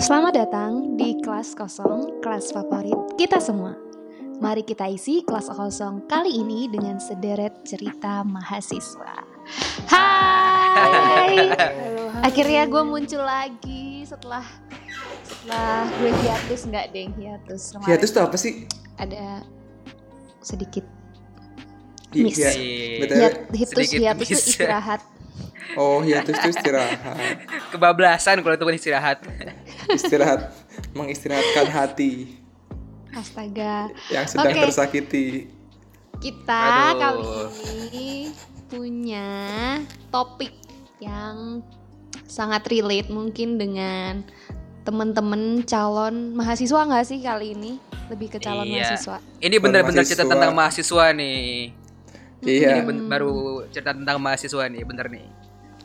Selamat datang di kelas kosong, kelas favorit kita semua. Mari kita isi kelas kosong kali ini dengan sederet cerita mahasiswa. Hai, akhirnya gue muncul lagi setelah setelah gue hiatus nggak deng hiatus. Kemarin Hiatus tuh apa sih? Ada sedikit Hi- Miss. Iya. betul. hiat, hiatus sedikit hiatus tuh miss. istirahat. Oh, hiatus tuh istirahat. Kebablasan kalau itu kan istirahat. Istirahat mengistirahatkan hati Astaga. yang sedang Oke. tersakiti. Kita Aduh. kali ini punya topik yang sangat relate mungkin dengan temen-temen calon mahasiswa nggak sih kali ini lebih ke calon Iya. mahasiswa Ini bener-bener cerita tentang mahasiswa nih. Iya. Ini ben- baru cerita tentang mahasiswa nih, bener nih.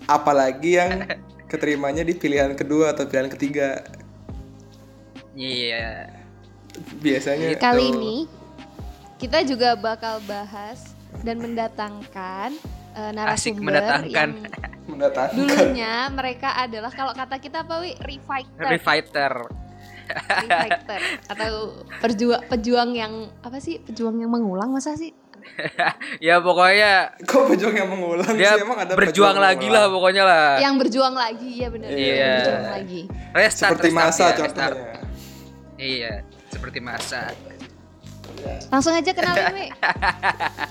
Apalagi yang keterimanya di pilihan kedua atau pilihan ketiga. Iya. Biasanya kali tuh- ini kita juga bakal bahas dan mendatangkan eh, Asik narasumber mendatangkan. yang mendatangkan dulunya mereka adalah kalau kata kita apa wi refighter Refighter. refighter atau perjuang pejuang yang apa sih pejuang yang mengulang masa sih ya pokoknya Kok pejuang yang mengulang dia sih? Emang ada berjuang pejuang lagi lah pokoknya lah. yang berjuang lagi ya benar Iya. berjuang lagi Restart, Seperti restart masa ya, restart. contohnya. Iya, seperti masa. langsung aja kenalin wi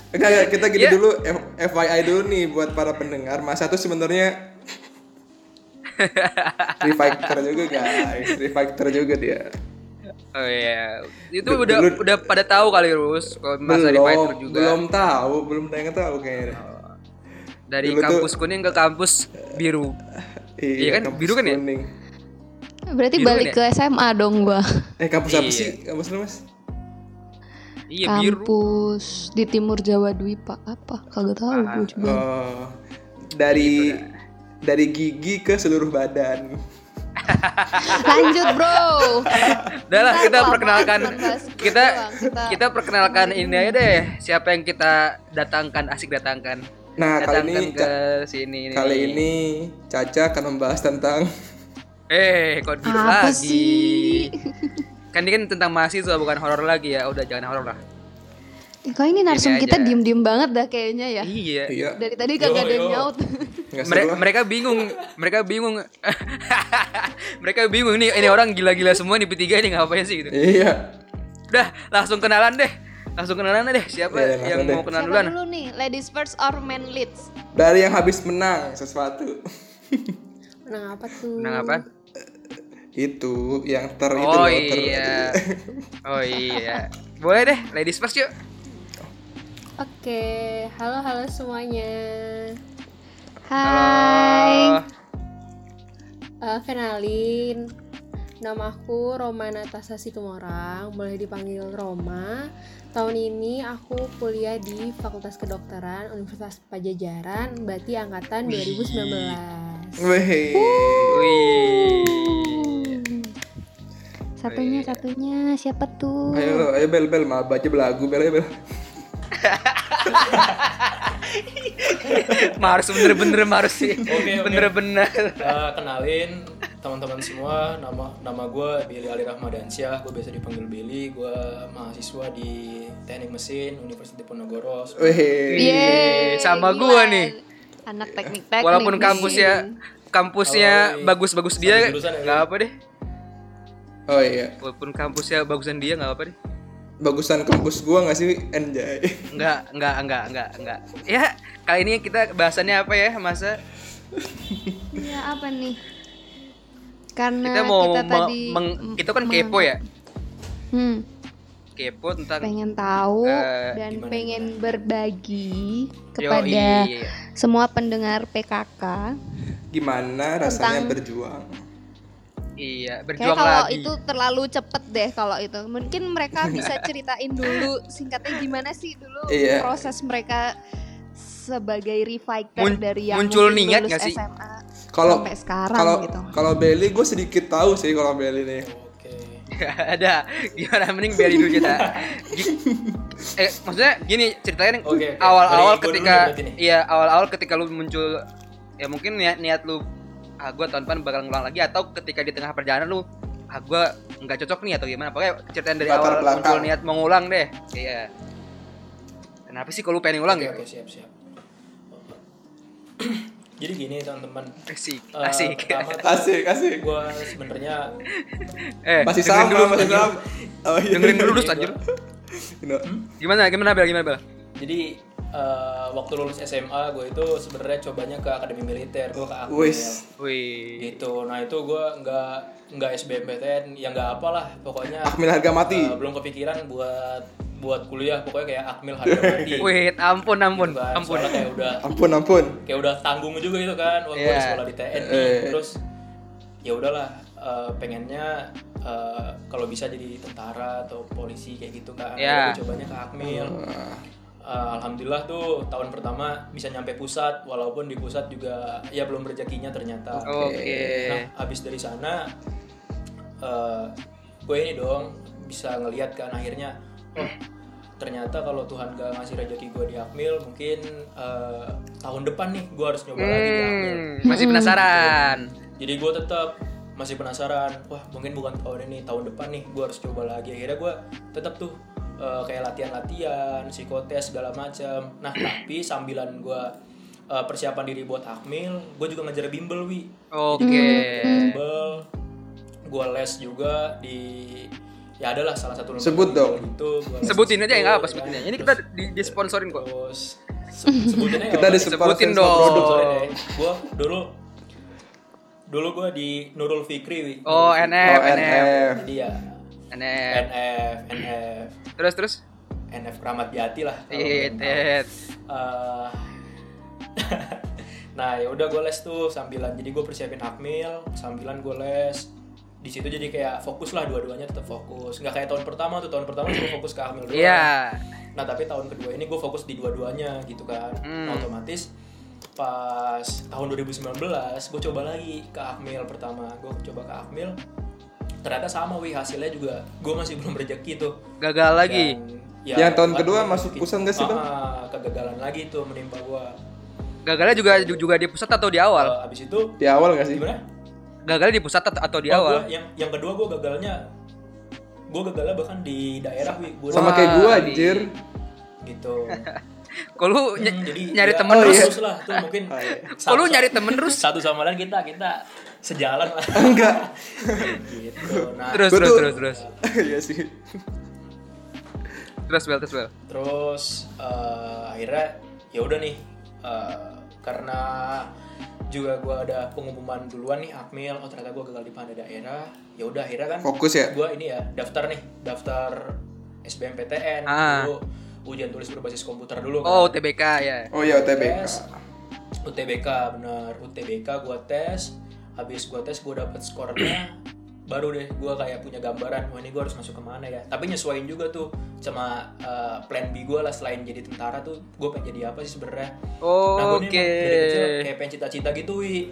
Enggak, enggak, kita gini Iya. dulu F- FYI dulu nih buat para pendengar. Mas satu sebenarnya refighter juga guys, refighter juga dia. Oh iya, itu udah dulu- udah pada tahu kali Rus kalau masa refighter belum, juga. belum tahu, belum tanya tahu kayaknya. Dari dulu tuh- kampus kuning ke kampus biru. Iya kan? kampus Biru kan ya? kuning. berarti Biru balik kan ke SMA dong gua Eh kampus apa Iya. sih? Kampus lu mas? Iya biru. kampus di timur Jawa Dwipa apa kagak tahu Ah, gua juga Oh, dari dari gigi ke seluruh badan. lanjut bro. Udah lah kita perkenalkan kita doang, kita- perkenalkan ini aja deh. Siapa yang kita datangkan asik datangkan. Nah kali datangkan ini ke sini kali ini Caca akan membahas tentang eh kok gitu lagi? sih? kan ini kan tentang mahasiswa bukan horor lagi ya. Udah jangan horor lah kok ini narsum kita diem-diem banget dah kayaknya ya iya iya dari tadi kagak ada yang nyaut Mere- mereka bingung mereka bingung mereka bingung nih ini orang gila-gila semua nih bertiga ini ngapain sih gitu Iya. udah langsung kenalan deh langsung kenalan deh siapa Iya, yang deh. mau kenalan Siapa duluan dulu nih ladies first or men leads Dari yang habis menang sesuatu. Menang apa tuh? Menang apa? itu yang ter itu Oh loh, ter- iya. Oh iya. Boleh deh, ladies first yuk. Oke, halo halo semuanya. Hai Halo. Eh, kenalin, namaku Roma Natasha Situmorang, boleh dipanggil Roma. Tahun ini aku kuliah di Fakultas Kedokteran Universitas Pajajaran, berarti angkatan 2019. Weh. Wih. satunya satunya siapa tuh Ayo, ayo bel bel mal baca belagu bel bel. Marus bener-bener Marus sih. Bener-bener. Eh, kenalin teman-teman semua, nama nama gue Billy Ali Rahmadansyah, gue biasa dipanggil Billy, gue mahasiswa di Teknik Mesin Universitas Diponegoro. Sama gila. gua nih. anak teknik teknik Walaupun nih. kampusnya kampusnya ini bagus-bagus dia ya, nggak apa deh. Oh iya. Walaupun kampusnya bagusan dia nggak apa deh. Bagusan kampus gua nggak sih anjay. Enggak, enggak, enggak, enggak, enggak. Ya, kali ini kita bahasannya apa ya, Masa? ya apa nih karena Kita mau kita me- tadi meng- itu kan kepo ya. hmm, Kepo tentang pengen tahu Eh, dan gimana, pengen berbagi Yoi. kepada semua pendengar PKK Gimana rasanya Tentang- berjuang? Iya, Kayak berjuang kalau lagi. itu terlalu cepet deh kalau itu. Mungkin mereka bisa ceritain dulu singkatnya gimana sih dulu Iya. proses mereka sebagai refighter Mun- dari yang muncul niat lulus nggak sih? SMA Kalau sampai sekarang kalau gitu. kalau Belly gue sedikit tahu sih kalau Belly nih. Oke. ada gimana mending biarin dulu kita eh maksudnya gini oke. awal-awal ketika iya awal-awal ketika lu muncul ya mungkin niat niat lu ah gue tahun depan bakal ngulang lagi atau ketika di tengah perjalanan lu ah gue nggak cocok nih atau gimana pokoknya ceritain dari Latar awal belakang. muncul niat mau ngulang deh iya kenapa sih kalau lu pengen ngulang Oke, gitu oke, siap, siap. Jadi gini teman-teman. asik Eh, asik pertama Asik, asik. gue sebenarnya eh Masih dengerin sama, dulu, masih sama. Oh iya. dengerin dulu dus anjir Ino. gimana gimana bel gimana bel jadi eh, waktu lulus SMA gue itu sebenarnya cobanya ke akademi militer gue ke Akmil gitu nah itu gue nggak nggak SBMPTN ya nggak apalah pokoknya Akmil harga mati. eh, belum kepikiran buat buat kuliah pokoknya kayak Akmil harga mati wait ampun ampun Gitu kan. ampun Soalnya kayak udah Ampun, ampun. kayak udah tanggung juga gitu kan gue Iya. di sekolah di TNI Eh. terus ya udahlah eh, pengennya eh, kalau bisa jadi tentara atau polisi kayak gitu kan. Gue cobanya ke Akmil Wah. Eh, alhamdulillah tuh tahun pertama bisa nyampe pusat walaupun di pusat juga ya belum rezekinya ternyata. Oke. Nah habis dari sana eh gue ini dong bisa ngelihat kan akhirnya oh ternyata kalau Tuhan gak ngasih rezeki gue di Akmil mungkin eh, tahun depan nih gue harus nyoba lagi di Akmil. Hmm, masih penasaran. Jadi gue tetap masih penasaran wah mungkin bukan tahun ini tahun depan nih gue harus coba lagi. Akhirnya gue tetap tuh eh, kayak latihan-latihan psikotes segala macam nah tapi sambilan gue eh, persiapan diri buat akmil gue juga ngejar bimbel wi oke bimbel gue les juga di ya adalah salah satu Sebut dong. Gua les sebutin aja ya nggak apa sebutin aja ini kita di, disponsorin kok terus se- sebutin aja Kita nggak di apa-apa. Sebutin sama dong. produk. Sorry deh, gue dulu dulu gue di Nurul Fikri wi. oh. NF Oh, NF NF. Jadi ya NF NF NF terus terus NF Keramat Jati lah. kalian tahu. tit. Eh, nah ya udah gue les tuh sambilan jadi gue persiapin akmil sambilan gue les di situ jadi kayak fokus lah dua-duanya tetap fokus nggak kayak tahun pertama tuh tahun pertama cuma fokus ke akmil doang iya Nah tapi tahun kedua ini gue fokus di dua-duanya gitu kan. Hmm. Nah, otomatis pas tahun 2019 gue coba lagi ke Akmil pertama. Gue coba ke Akmil. Ternyata sama wih hasilnya juga gue masih belum rezeki tuh. gagal lagi Dan, Yang tahun kedua masuk pusat nggak sih, Bang? Ah, kegagalan lagi tuh menimpa gue. gagalnya juga juga di pusat atau di awal abis itu Di awal nggak sih? gimana? gagalnya di pusat atau atau di Oh, awal gua- yang yang kedua gue gagalnya gue gagalnya bahkan di daerah wih. Gua Sama kayak gua di- anjir. gitu. kalau lu ny- Hmm, jadi nyari ya, temen oh, terus iya. terus lah tuh mungkin Oh, iya. kalau lu nyari temen terus satu sama lain kita kita sejalan lah Enggak. gitu nah terus terus tuh- terus terus Iya sih. terus bel terus bel terus eh, akhirnya ya udah nih eh, karena juga gue ada pengumuman duluan nih Akmil oh ternyata gue gagal di Panda daerah ya udah akhirnya kan Fokus ya? gue ini ya daftar nih daftar SBMPTN Ah. dulu ujian tulis berbasis komputer dulu kan. oh TBK ya Oh iya UTBK. tes UTBK bener UTBK gua tes habis gua tes gua dapet skornya baru deh gua kayak punya gambaran wah ini gua harus masuk ke mana ya. Tapi nyesuaiin juga tuh sama uh, plan B gua lah selain jadi tentara tuh gua pengen jadi apa sih sebenarnya? Nah gua oke. Nih emang dari kecil kayak pengen cita-cita gitu wi.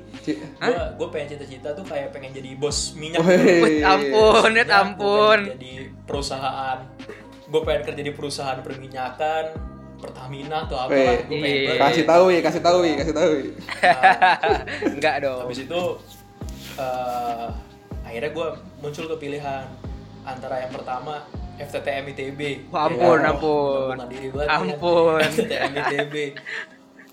Gua gua pengen cita-cita tuh kayak pengen jadi bos minyak. Wih, ampun net Ya, gua ampun. jadi perusahaan. Gue pengen kerja di perusahaan perminyakan Pertamina atau apa lah Wih, gue pengen iya. Kasih tahu ya, kasih tahu ya, kasih tahu. ya. enggak dong. habis itu eh, akhirnya gue muncul ke pilihan antara yang pertama FTTM ITB Wah, ampun, Ya, ampun. menentukan diri banget ya. Ampun. FTTM ITB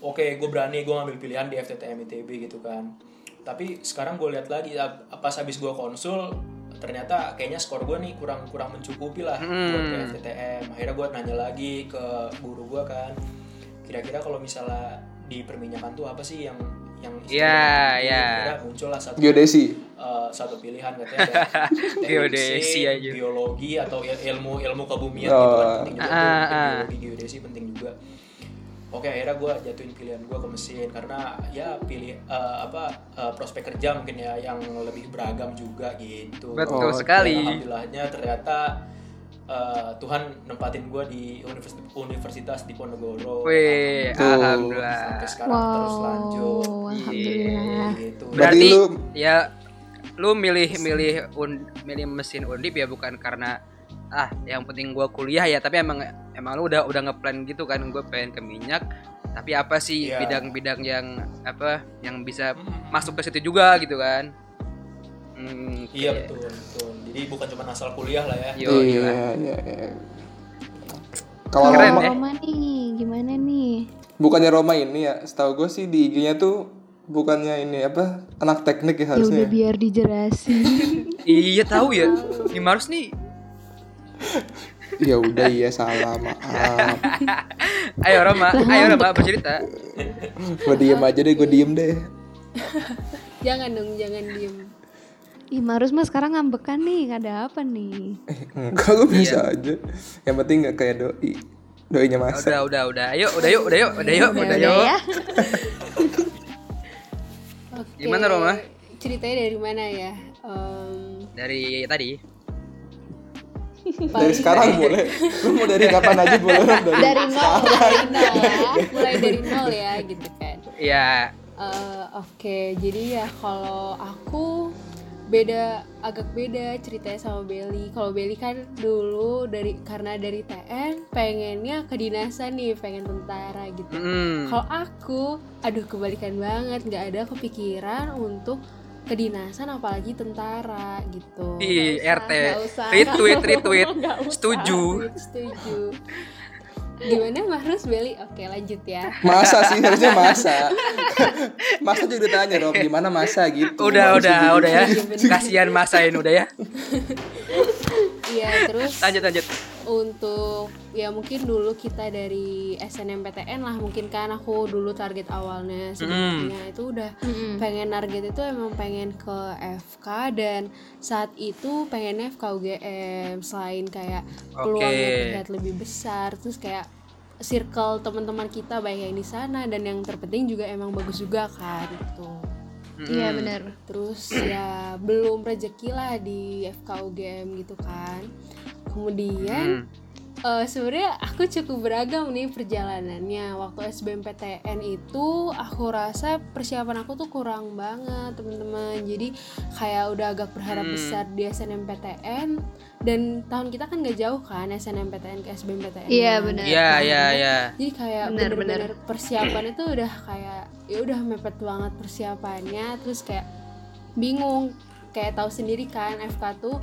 oke gue berani gue ngambil pilihan di FTTM ITB gitu kan tapi sekarang gue lihat lagi pas habis gue konsul ternyata kayaknya skor gue nih kurang kurang mencukupi lah buat ke Hmm. FTTM akhirnya gue nanya lagi ke guru gue kan kira-kira kalau misalnya di perminyakan tuh apa sih yang yang Iya, iya. Akhirnya muncul lah satu Geodesi. eh, satu pilihan katanya Geodesi aja. biologi atau il- ilmu ilmu kebumian Oh. gitu kan penting juga mungkin ah. biologi geodesi penting juga oke akhirnya gue jatuhin pilihan gue ke mesin karena ya pilih eh, apa eh, prospek kerja mungkin ya yang lebih beragam juga gitu betul Oh, sekali alhamdulillahnya ternyata eh, Tuhan nempatin gue di universitas, universitas di Ponorogo wih Tuh. alhamdulillah sampai sekarang terus lanjut Wow, alhamdulillah. gitu Berarti berarti lu- ya lu milih milih un, milih mesin undip ya bukan karena ah yang penting gua kuliah ya tapi emang emang lu udah udah ngeplan gitu kan gue pengen ke minyak tapi apa sih Iya. bidang-bidang yang apa yang bisa Mm-mm. masuk ke situ juga gitu kan Hmm. Iya betul betul. Jadi bukan cuma asal kuliah lah ya. Yo, iya, iya, iya. Kalau Roma, ya. Roma nih, gimana nih? bukannya Roma ini ya, setahu gue sih di IG-nya tuh bukannya ini apa anak teknik ya Ya udah harusnya. biar dijelasin. Iya tahu ya. Gimarus nih. Ya udah iya salah maaf. Ayo Roma, ayo Roma bercerita. Gue diem aja deh, gue diem deh. Jangan dong, jangan diem. Ih, Marus mah sekarang ngambekan nih, ada apa nih? Eh, enggak gue biasa aja. Yang penting nggak kayak doi. Doinya masa. Udah, udah, udah. Ayo, udah yuk, udah yuk, udah yuk, udah yuk. ya. Gimana, Roma? Ceritanya dari mana ya? Em, Dari tadi. Dari sekarang boleh. Lu mau dari kapan aja boleh. Dari, Dari nol. dari nol ya, mulai dari nol ya gitu kan. Iya. Eh, Oke, jadi ya kalau aku beda agak beda ceritanya sama Belly. Kalau Belly kan dulu dari karena dari TN pengennya kedinasan nih, pengen tentara gitu. Mm. Kalau aku, aduh kebalikan banget, nggak ada kepikiran untuk kedinasan apalagi tentara gitu. Usah, RT. usah. Retweet, retweet. Setuju. Setuju. Gimana Mahrus Belly? Oke lanjut ya. Masa sih harusnya masa. masa juga tanya Rob gimana masa gitu. Udah, Harus udah, gitu. udah ya. Iya. Kasihan masain udah ya. Iya terus Lanjut, lanjut. Untuk ya mungkin dulu kita dari SNMPTN lah mungkin kan aku dulu target awalnya sebenarnya itu udah Mm-mm. pengen target itu emang pengen ke FK dan saat itu pengennya FK UGM selain kayak peluangnya Oke. terlihat lebih besar terus kayak circle teman-teman kita baik yang di sana dan yang terpenting juga emang bagus juga kan gitu Iya Mm. benar. terus ya belum rezeki lah di FK UGM gitu kan kemudian Mm. Eh, sebenarnya aku cukup beragam nih perjalanannya. Waktu SBMPTN itu aku rasa persiapan aku tuh kurang banget, teman-teman. Jadi kayak udah agak berharap Hmm. besar di SNMPTN dan tahun kita kan gak jauh kan SNMPTN ke SBMPTN. Iya, benar. Iya, iya, iya. Jadi kayak bener-bener persiapan itu udah kayak ya udah mepet banget persiapannya. Terus kayak bingung, kayak tahu sendiri kan FK tuh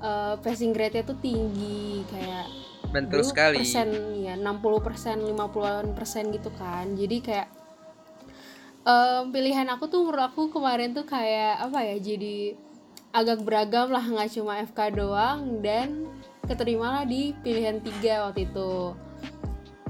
eh, passing grade-nya tuh tinggi kayak dulu sekali. persen ya 60 persen 50 persen gitu kan. Jadi kayak em, pilihan aku tuh menurut aku kemarin tuh kayak apa ya jadi agak beragam lah nggak cuma FK doang dan keterimalah di pilihan tiga waktu itu.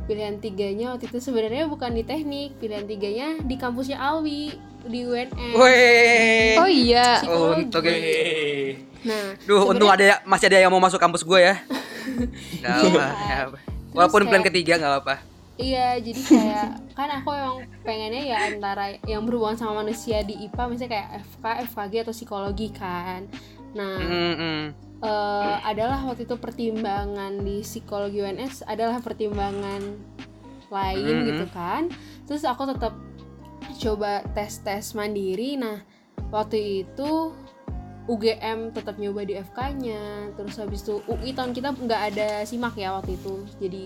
Pilihan tiganya waktu itu sebenarnya bukan di teknik pilihan tiganya di kampusnya Alwi di UNS Weh. Oh iya. Psikologi. Untuk Hei. nah Duh, untung ada masih ada yang mau masuk kampus gue ya. Gak apa, apa. Walaupun plan kayak- ketiga nggak apa. Iya, jadi kayak kan aku emang pengennya ya antara yang berhubungan sama manusia di IPA misalnya kayak FK, FKG atau psikologi kan. Nah, Mm, mm. eh, adalah waktu itu pertimbangan di psikologi UNS adalah pertimbangan lain Mhm. gitu kan. Terus aku tetap coba tes-tes mandiri. Nah, waktu itu UGM tetap nyoba di FK-nya. Terus habis itu UI tahun kita nggak ada simak ya waktu itu. Jadi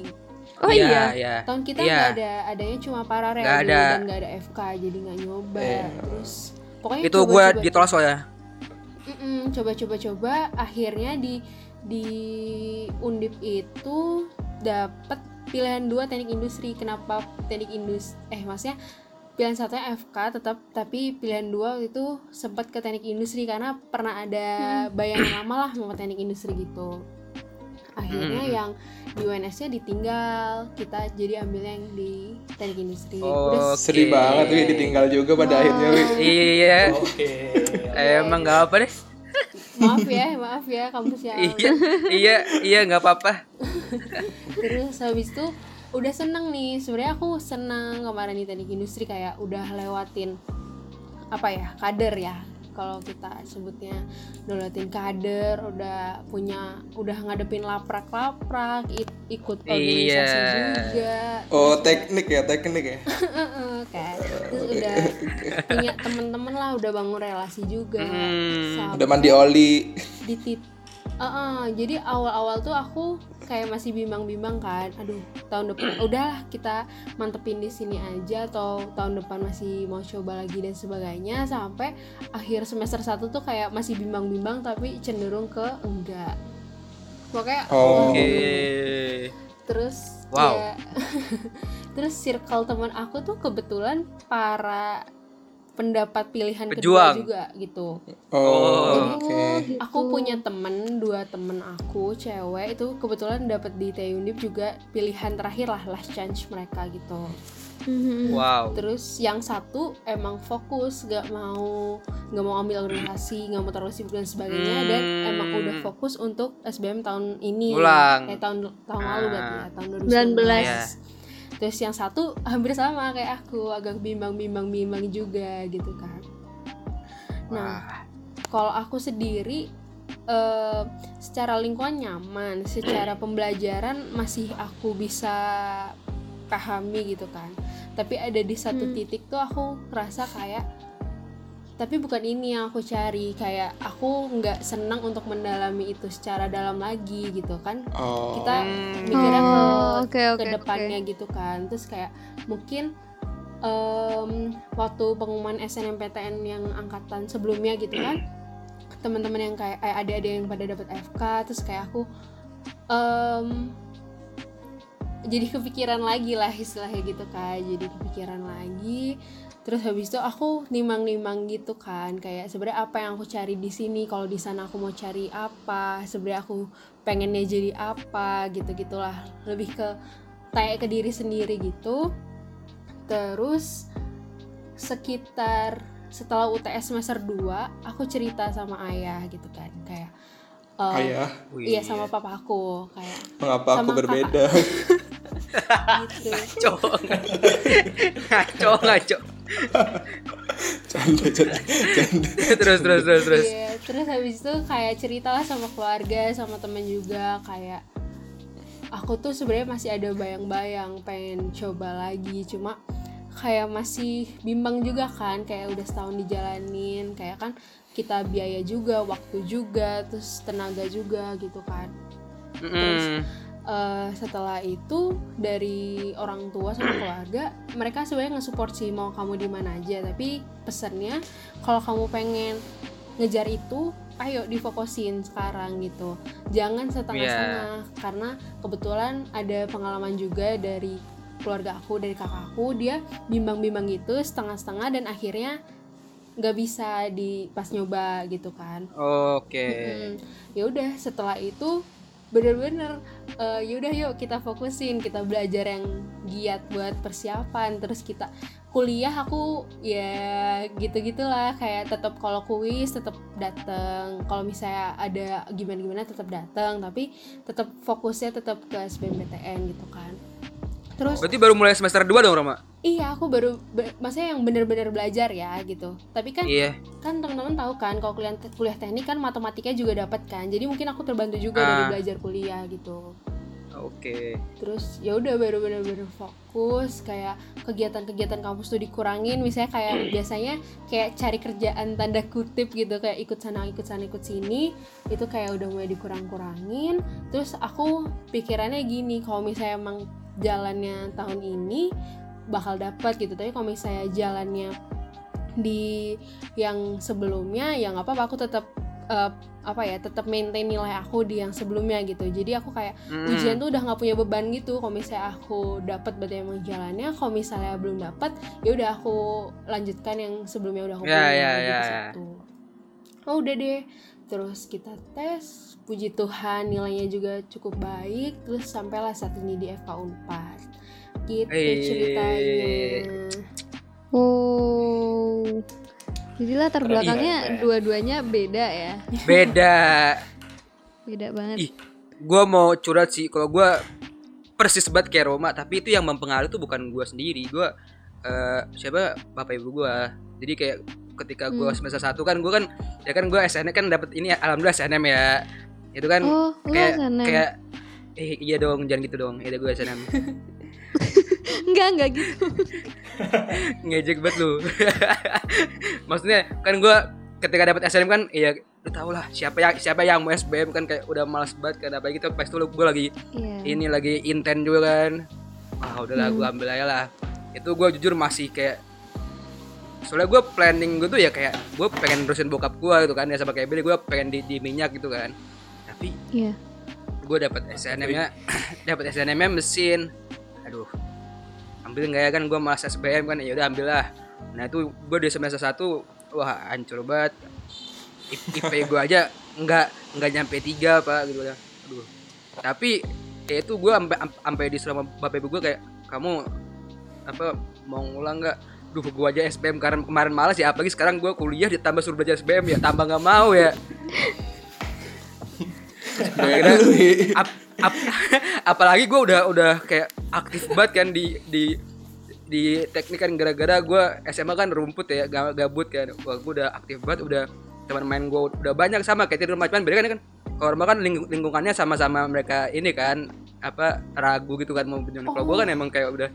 Oh iya. iya. tahun kita Iya. nggak ada adanya cuma paralel dulu ada. dan nggak ada FK jadi nggak nyoba Iya. terus pokoknya Itu gue ditolak soalnya. Mm-mm, coba coba coba akhirnya di di undip itu dapet pilihan dua teknik industri kenapa teknik industri eh maksudnya pilihan satunya FK tetap tapi pilihan dua itu sempat ke teknik industri karena pernah ada bayangan lama lah mau ke teknik industri gitu akhirnya Hmm. yang di UNS nya ditinggal kita jadi ambil yang di teknik industri Oh, udah Sedih Oke. banget Wi ditinggal juga pada akhirnya Wi. Iya. Oke. Emang nggak apa deh. maaf ya maaf ya kampusnya Iya, iya, iya nggak apa-apa. terus habis itu udah seneng nih sebenarnya aku seneng kemarin di teknik industri kayak udah lewatin apa ya kader ya kalau kita sebutnya udah lewatin kader udah punya udah ngadepin laprak-laprak ik- ikut organisasi Iya. juga Oh teknik ya teknik ya. Heeh, kan terus udah punya temen-temen lah udah bangun relasi juga Hmm. Udah mandi oli. di tit Eh, eh, jadi awal-awal tuh aku kayak masih bimbang-bimbang kan aduh tahun depan udahlah kita mantepin di sini aja atau tahun depan masih mau coba lagi dan sebagainya sampai akhir semester 1 tuh kayak masih bimbang-bimbang tapi cenderung ke enggak pokoknya Oh. Oke. terus Wow. ya terus circle teman aku tuh kebetulan para pendapat pilihan kedua Pejuang. juga gitu Oh, Jadi, oke. aku punya temen dua temen aku cewek itu kebetulan dapat di TU Undip juga pilihan terakhir lah last chance mereka gitu Mhm. Wow. terus yang satu emang fokus gak mau nggak mau ambil organisasi nggak mau terlalu sibuk dan sebagainya dan Hmm. emang udah fokus untuk SBM tahun ini Ulang. eh tahun tahun lalu berarti ya tahun 19. 2019 Iya. Terus yang satu hampir sama kayak aku agak bimbang-bimbang bimbang juga gitu kan nah kalau aku sendiri eh, secara lingkungan nyaman, secara pembelajaran masih aku bisa pahami gitu kan. Tapi ada di satu Hmm. titik tuh aku ngerasa kayak tapi bukan ini yang aku cari kayak aku nggak senang untuk mendalami itu secara dalam lagi gitu kan Oh. kita mikirnya ke Oh, oke oke. ke depannya gitu kan terus kayak mungkin em, waktu pengumuman SNMPTN yang angkatan sebelumnya gitu kan teman-teman yang kayak eh, ada-ada yang pada dapat FK terus kayak aku em, jadi kepikiran lagi lah istilahnya gitu kan jadi kepikiran lagi terus habis itu aku nimang-nimang gitu kan kayak sebenarnya apa yang aku cari di sini kalau di sana aku mau cari apa sebenarnya aku pengennya jadi apa gitu gitulah lebih ke tanya ke diri sendiri gitu terus sekitar setelah UTS semester 2 aku cerita sama ayah gitu kan kayak eh, Ayah, Wih. iya sama papaku kayak mengapa aku berbeda? gitu Ngaco. ngaco, ngaco. Canda, canda, canda. terus terus terus terus. Iya, terus habis itu kayak ceritalah sama keluarga, sama temen juga kayak aku tuh sebenarnya masih ada bayang-bayang pengen coba lagi, cuma kayak masih bimbang juga kan, kayak udah setahun dijalanin, kayak kan kita biaya juga, waktu juga, terus tenaga juga gitu kan. Mm-mm. Eh, setelah itu dari orang tua sama keluarga mereka sebenarnya nge-support sih mau kamu di mana aja. Tapi pesannya kalau kamu pengen ngejar itu ayo difokusin sekarang gitu. Jangan setengah-setengah karena kebetulan ada pengalaman juga dari keluarga aku dari kakakku dia bimbang-bimbang gitu setengah-setengah dan akhirnya nggak bisa di pas nyoba gitu kan. Oke. Mm, ya udah setelah itu bener-bener eh, yaudah yuk kita fokusin kita belajar yang giat buat persiapan terus kita kuliah aku ya gitu gitulah kayak tetap kalau kuis tetap datang kalau misalnya ada gimana gimana tetap datang tapi tetap fokusnya tetap ke SBMPTN gitu kan terus Berarti baru mulai semester 2 dong, Roma? iya aku baru be- maksudnya yang bener-bener belajar ya gitu tapi kan Iya. kan teman-teman tahu kan kalau kuliah kuliah teknik kan matematikanya juga dapat kan jadi mungkin aku terbantu juga Ah. dari belajar kuliah gitu Oke. terus ya udah baru bener-bener fokus kayak kegiatan-kegiatan kampus tuh dikurangin. Misalnya kayak biasanya kayak cari kerjaan tanda kutip gitu kayak ikut sana ikut sana ikut sini. Itu kayak udah mulai dikurang-kurangin. Terus aku pikirannya gini kalau misalnya emang jalannya tahun ini bakal dapat gitu. Tapi kalau misalnya jalannya di yang sebelumnya ya nggak apa-apa aku tetap eh, apa ya tetap maintain nilai aku di yang sebelumnya gitu jadi aku kayak Mm-mm. ujian tuh udah nggak punya beban gitu kalau misalnya aku dapat berarti emang jalannya kalau misalnya belum dapat ya udah aku lanjutkan yang sebelumnya udah aku Ya, punya ya, gitu ya, ya. satu. oh udah deh terus kita tes puji Tuhan nilainya juga cukup baik terus sampailah saat ini di FK Unpad gitu ceritanya Oh. Jadi latar belakangnya Iya. dua-duanya beda ya. Beda. Beda banget. Ih, gua mau curhat sih kalau gua persis banget kayak Roma, tapi itu yang mempengaruhi tuh bukan gua sendiri. Gua eh, siapa bapak ibu gua. Jadi kayak ketika gua Hmm. semester 1 kan gua kan ya kan gua SNM kan dapat ini alhamdulillah SNM ya. Itu kan Oh, kayak SNM? kayak eh iya dong, jangan gitu dong. Ya gua SNM. Enggak, enggak gitu. ngejek banget lu. Maksudnya kan gua ketika dapat SNM kan iya lu tau lah siapa yang siapa yang mau SBM kan kayak udah malas banget kan apalagi tuh pas dulu gue lagi Iya. ini lagi inten juga kan. Ah udahlah gue ambil aja lah. Itu gue jujur masih kayak soalnya gue planning gue tuh ya kayak gue pengen nerusin bokap gue gitu kan ya sama kayak Billy gue pengen di, di minyak gitu kan. Tapi Iya. gue dapat SNM nya dapat SNM nya mesin. Aduh ambil nggak ya? Kan gue malas SBM kan ya udah ambil lah. Nah itu gue di semester satu wah hancur banget. IP gue aja nggak nggak nyampe tiga pak gitu kan. Aduh. Tapi ya itu gue sampai sampai disuruh sama bapak ibu gue kayak kamu apa mau ngulang nggak? Duh gue aja SBM karena kemarin malas ya apalagi sekarang gue kuliah ditambah suruh belajar SBM ya tambah nggak mau ya. Akhirnya, ap- ap- apalagi gue udah udah kayak aktif banget kan di di di teknik kan gara-gara gue SMA kan rumput ya ga- gabut kan. Gue udah aktif banget udah teman main gue udah banyak sama kayak di rumah cuman beda kan kan? Kalau rumah kan ling- lingkungannya sama-sama mereka ini kan apa ragu gitu kan mau punya kalau gue kan emang kayak udah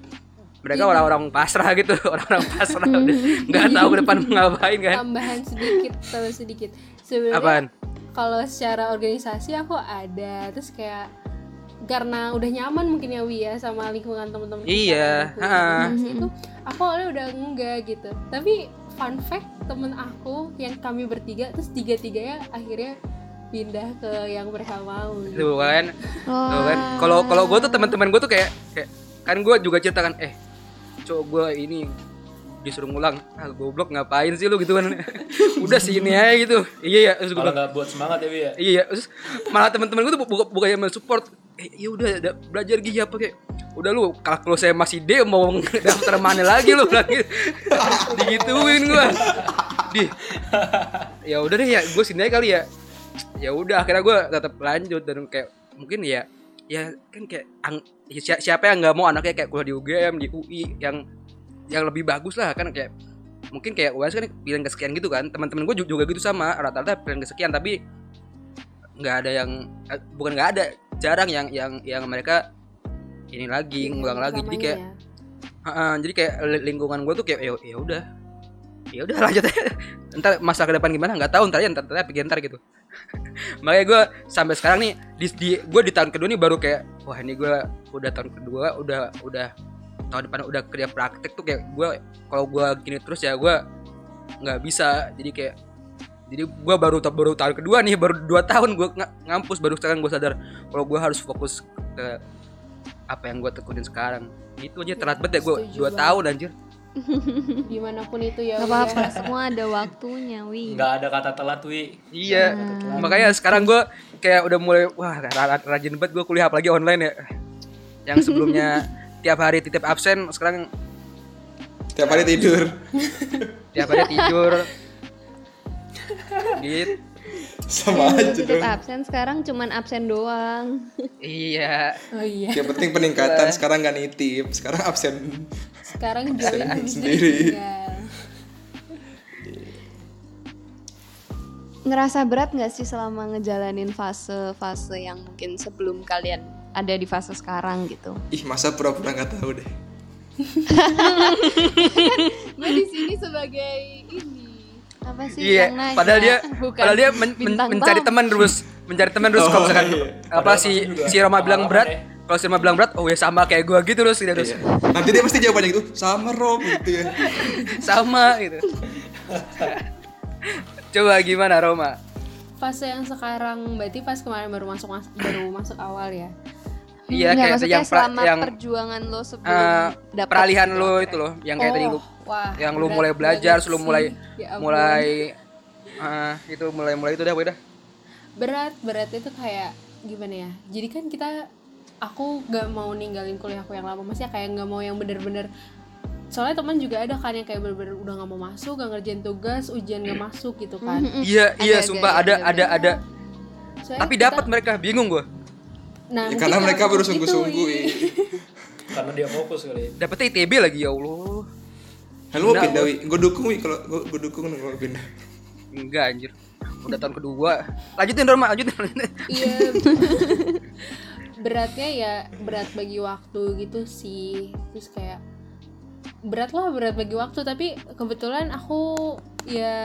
mereka orang-orang pasrah gitu orang-orang pasrah udah nggak tahu ke depan mau ngapain kan. Tambahan sedikit tambah sedikit. Sebenarnya apaan? kalau secara organisasi aku ada terus kayak karena udah nyaman mungkin ya Wi ya sama lingkungan teman-teman Iya, ha. itu aku awalnya udah enggak gitu. Tapi fun fact temen aku yang kami bertiga terus tiga tiganya akhirnya pindah ke yang mereka mau gitu. Tuh kan? Oh. Tuh kan? Kalau kalau gue tuh teman-teman gue tuh kayak kayak kan gue juga cerita kan eh cowok gue ini disuruh ngulang. Ah goblok ngapain sih lu? Gitu kan. Udah sini aja gitu. Iya ya terus gue bilang nggak buat semangat ya Wi ya. iya terus malah teman-teman gue tuh buka buka yang support eh ya udah ada- belajar gigi apa kayak udah lu kalau saya masih D mau daftar mana lagi lu gitu digituin gue di ya udah deh ya gue sini aja kali ya. Ya udah akhirnya gue tetap lanjut dan kayak mungkin ya ya kan kayak ang- ya si- siapa yang nggak mau anaknya kayak kuliah di UGM di UI yang yang lebih bagus lah kan kayak mungkin kayak UAS kan pilihan kesekian gitu kan. Teman-teman gue juga gitu sama rata-rata pilihan kesekian tapi nggak ada yang eh, bukan nggak ada jarang yang yang yang mereka ini lagi ngulang lagi. Jadi kayak Utamanya. Heeh, jadi kayak li- lingkungan gue tuh kayak ya ya udah. Ya udah lanjut aja. Ntar masa ke depan gimana? Nggak tahu ntar ya ntar ntar pikir ntar gitu. Makanya gue sampai sekarang nih di, di gue di tahun kedua nih baru kayak wah ini gue udah tahun kedua udah udah tahun depan udah kerja praktek tuh kayak gue kalau gue gini terus ya gue nggak bisa. Jadi kayak jadi gue baru baru tahun kedua nih baru dua tahun gue ngampus baru sekarang gue sadar kalau gue harus fokus ke apa yang gue tekunin sekarang itu aja telat banget ya gue dua banget. tahun anjir di mana pun itu ya Gak apa-apa, ya. semua ada waktunya, Wi. Nggak ada kata telat Wi. Iya, makanya sekarang gue kayak udah mulai wah ra- rajin banget gue kuliah apalagi online ya. Yang sebelumnya tiap hari titip absen, sekarang Tiap hari tidur. tiap hari tidur. gitu. Sama aja Titip dong. absen sekarang cuman absen doang. Iya. oh iya Yang penting peningkatan sekarang gak nitip, sekarang absen. sekarang join sendiri. ditinggal. Ngerasa berat nggak sih selama ngejalanin fase-fase yang mungkin sebelum kalian ada di fase sekarang gitu? Ih, masa pura-pura gak tahu deh. Gue di sini sebagai ini apa sih Iya, yang nanya? padahal dia Bukan padahal dia men- men- mencari teman terus, mencari teman terus kalau Oh, misalkan iya. apa si si Roma bilang pengalaman berat, kalau si Roma bilang berat, oh ya sama kayak gua gitu terus gitu terus. Iya. Nanti dia pasti jawabannya gitu, sama Rob gitu ya. Sama gitu. Coba gimana Roma? fase yang sekarang berarti pas kemarin baru masuk mas- baru masuk awal ya Iya kayak yang yang perjuangan lo sebelum eh, dapet peralihan gitu. lo itu loh yang kayak tadi lu Oh, wah, yang lu mulai belajar lu mulai Ya ampun. mulai eh, itu mulai mulai itu dah udah berat berat itu kayak gimana ya? Jadi kan kita aku gak mau ninggalin kuliah aku yang lama. Maksudnya kayak gak mau yang bener-bener soalnya teman juga ada kan yang kayak bener-bener udah gak mau masuk gak ngerjain tugas ujian gak masuk gitu kan. Iya iya Ada, sumpah ada, ada ada, ada ada. Soalnya tapi dapat mereka bingung gua. Nah, Ya, karena mereka baru sungguh-sungguh. iya. Karena dia fokus kali. dapetnya ITB lagi ya Allah Halo mau Nah, pindah wi, gue dukung wi kalau gue dukung kalau pindah. enggak anjir. Udah tahun kedua. Lanjutin Roma lanjutin, lanjutin. iya. Beratnya ya berat bagi waktu gitu sih. Terus kayak berat lah berat bagi waktu. Tapi kebetulan aku ya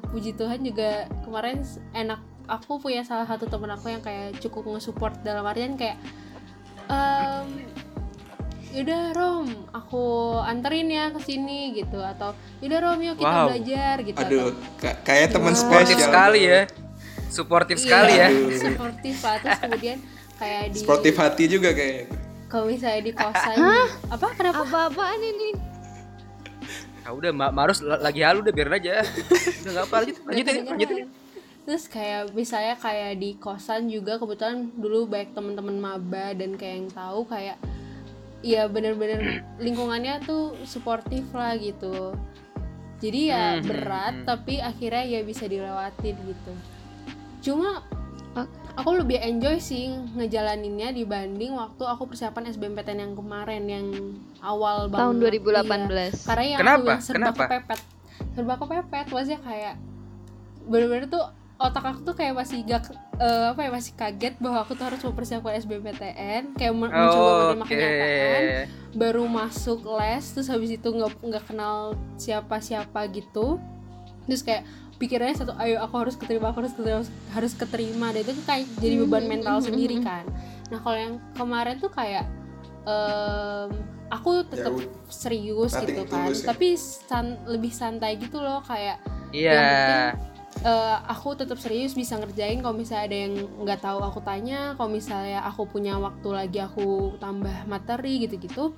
puji Tuhan juga kemarin enak aku punya salah satu temen aku yang kayak cukup nge-support dalam artian kayak em yaudah Rom aku anterin ya ke sini gitu atau yaudah Rom yuk kita Wow. belajar gitu Aduh, atau ka- kayak teman Sportif spesial. sekali ya. Suportif sekali ya. Iya, sportif lah terus kemudian kayak di Sportif hati juga kayaknya. kalau misalnya di kosan apa kenapa Apa-apaan ini? Ya udah, Ma Marus la- lagi halu udah biarin aja. udah enggak apa lanjut, lanjutin, lanjutin. terus kayak misalnya kayak di kosan juga kebetulan dulu banyak teman-teman maba dan kayak yang tahu kayak ya bener-bener lingkungannya tuh suportif lah gitu jadi ya Hmm, berat hmm. tapi akhirnya ya bisa dilewatin gitu cuma aku lebih enjoy sih ngejalaninnya dibanding waktu aku persiapan SBMPTN yang kemarin yang awal Tahun banget 2018. Iya. karena yang Kenapa? aku yang serba Kenapa? kepepet serba kepepet maksudnya kayak bener-bener tuh otak aku tuh kayak masih gak eh, apa ya masih kaget bahwa aku tuh harus mempersiapkan SBMPTN kayak men- mencoba menerima Oke. kenyataan baru masuk les terus habis itu nggak nggak kenal siapa-siapa gitu terus kayak pikirannya satu ayo aku harus keterima aku harus keterima harus keterima dan itu tuh kayak jadi beban Hmm, mental hmm, sendiri hmm, kan nah kalau yang kemarin tuh kayak em, aku tetap udah. serius gitu kan ya. tapi san- lebih santai gitu loh kayak Iya. Eh, aku tetap serius bisa ngerjain kalau misalnya ada yang nggak tahu aku tanya kalau misalnya aku punya waktu lagi aku tambah materi gitu-gitu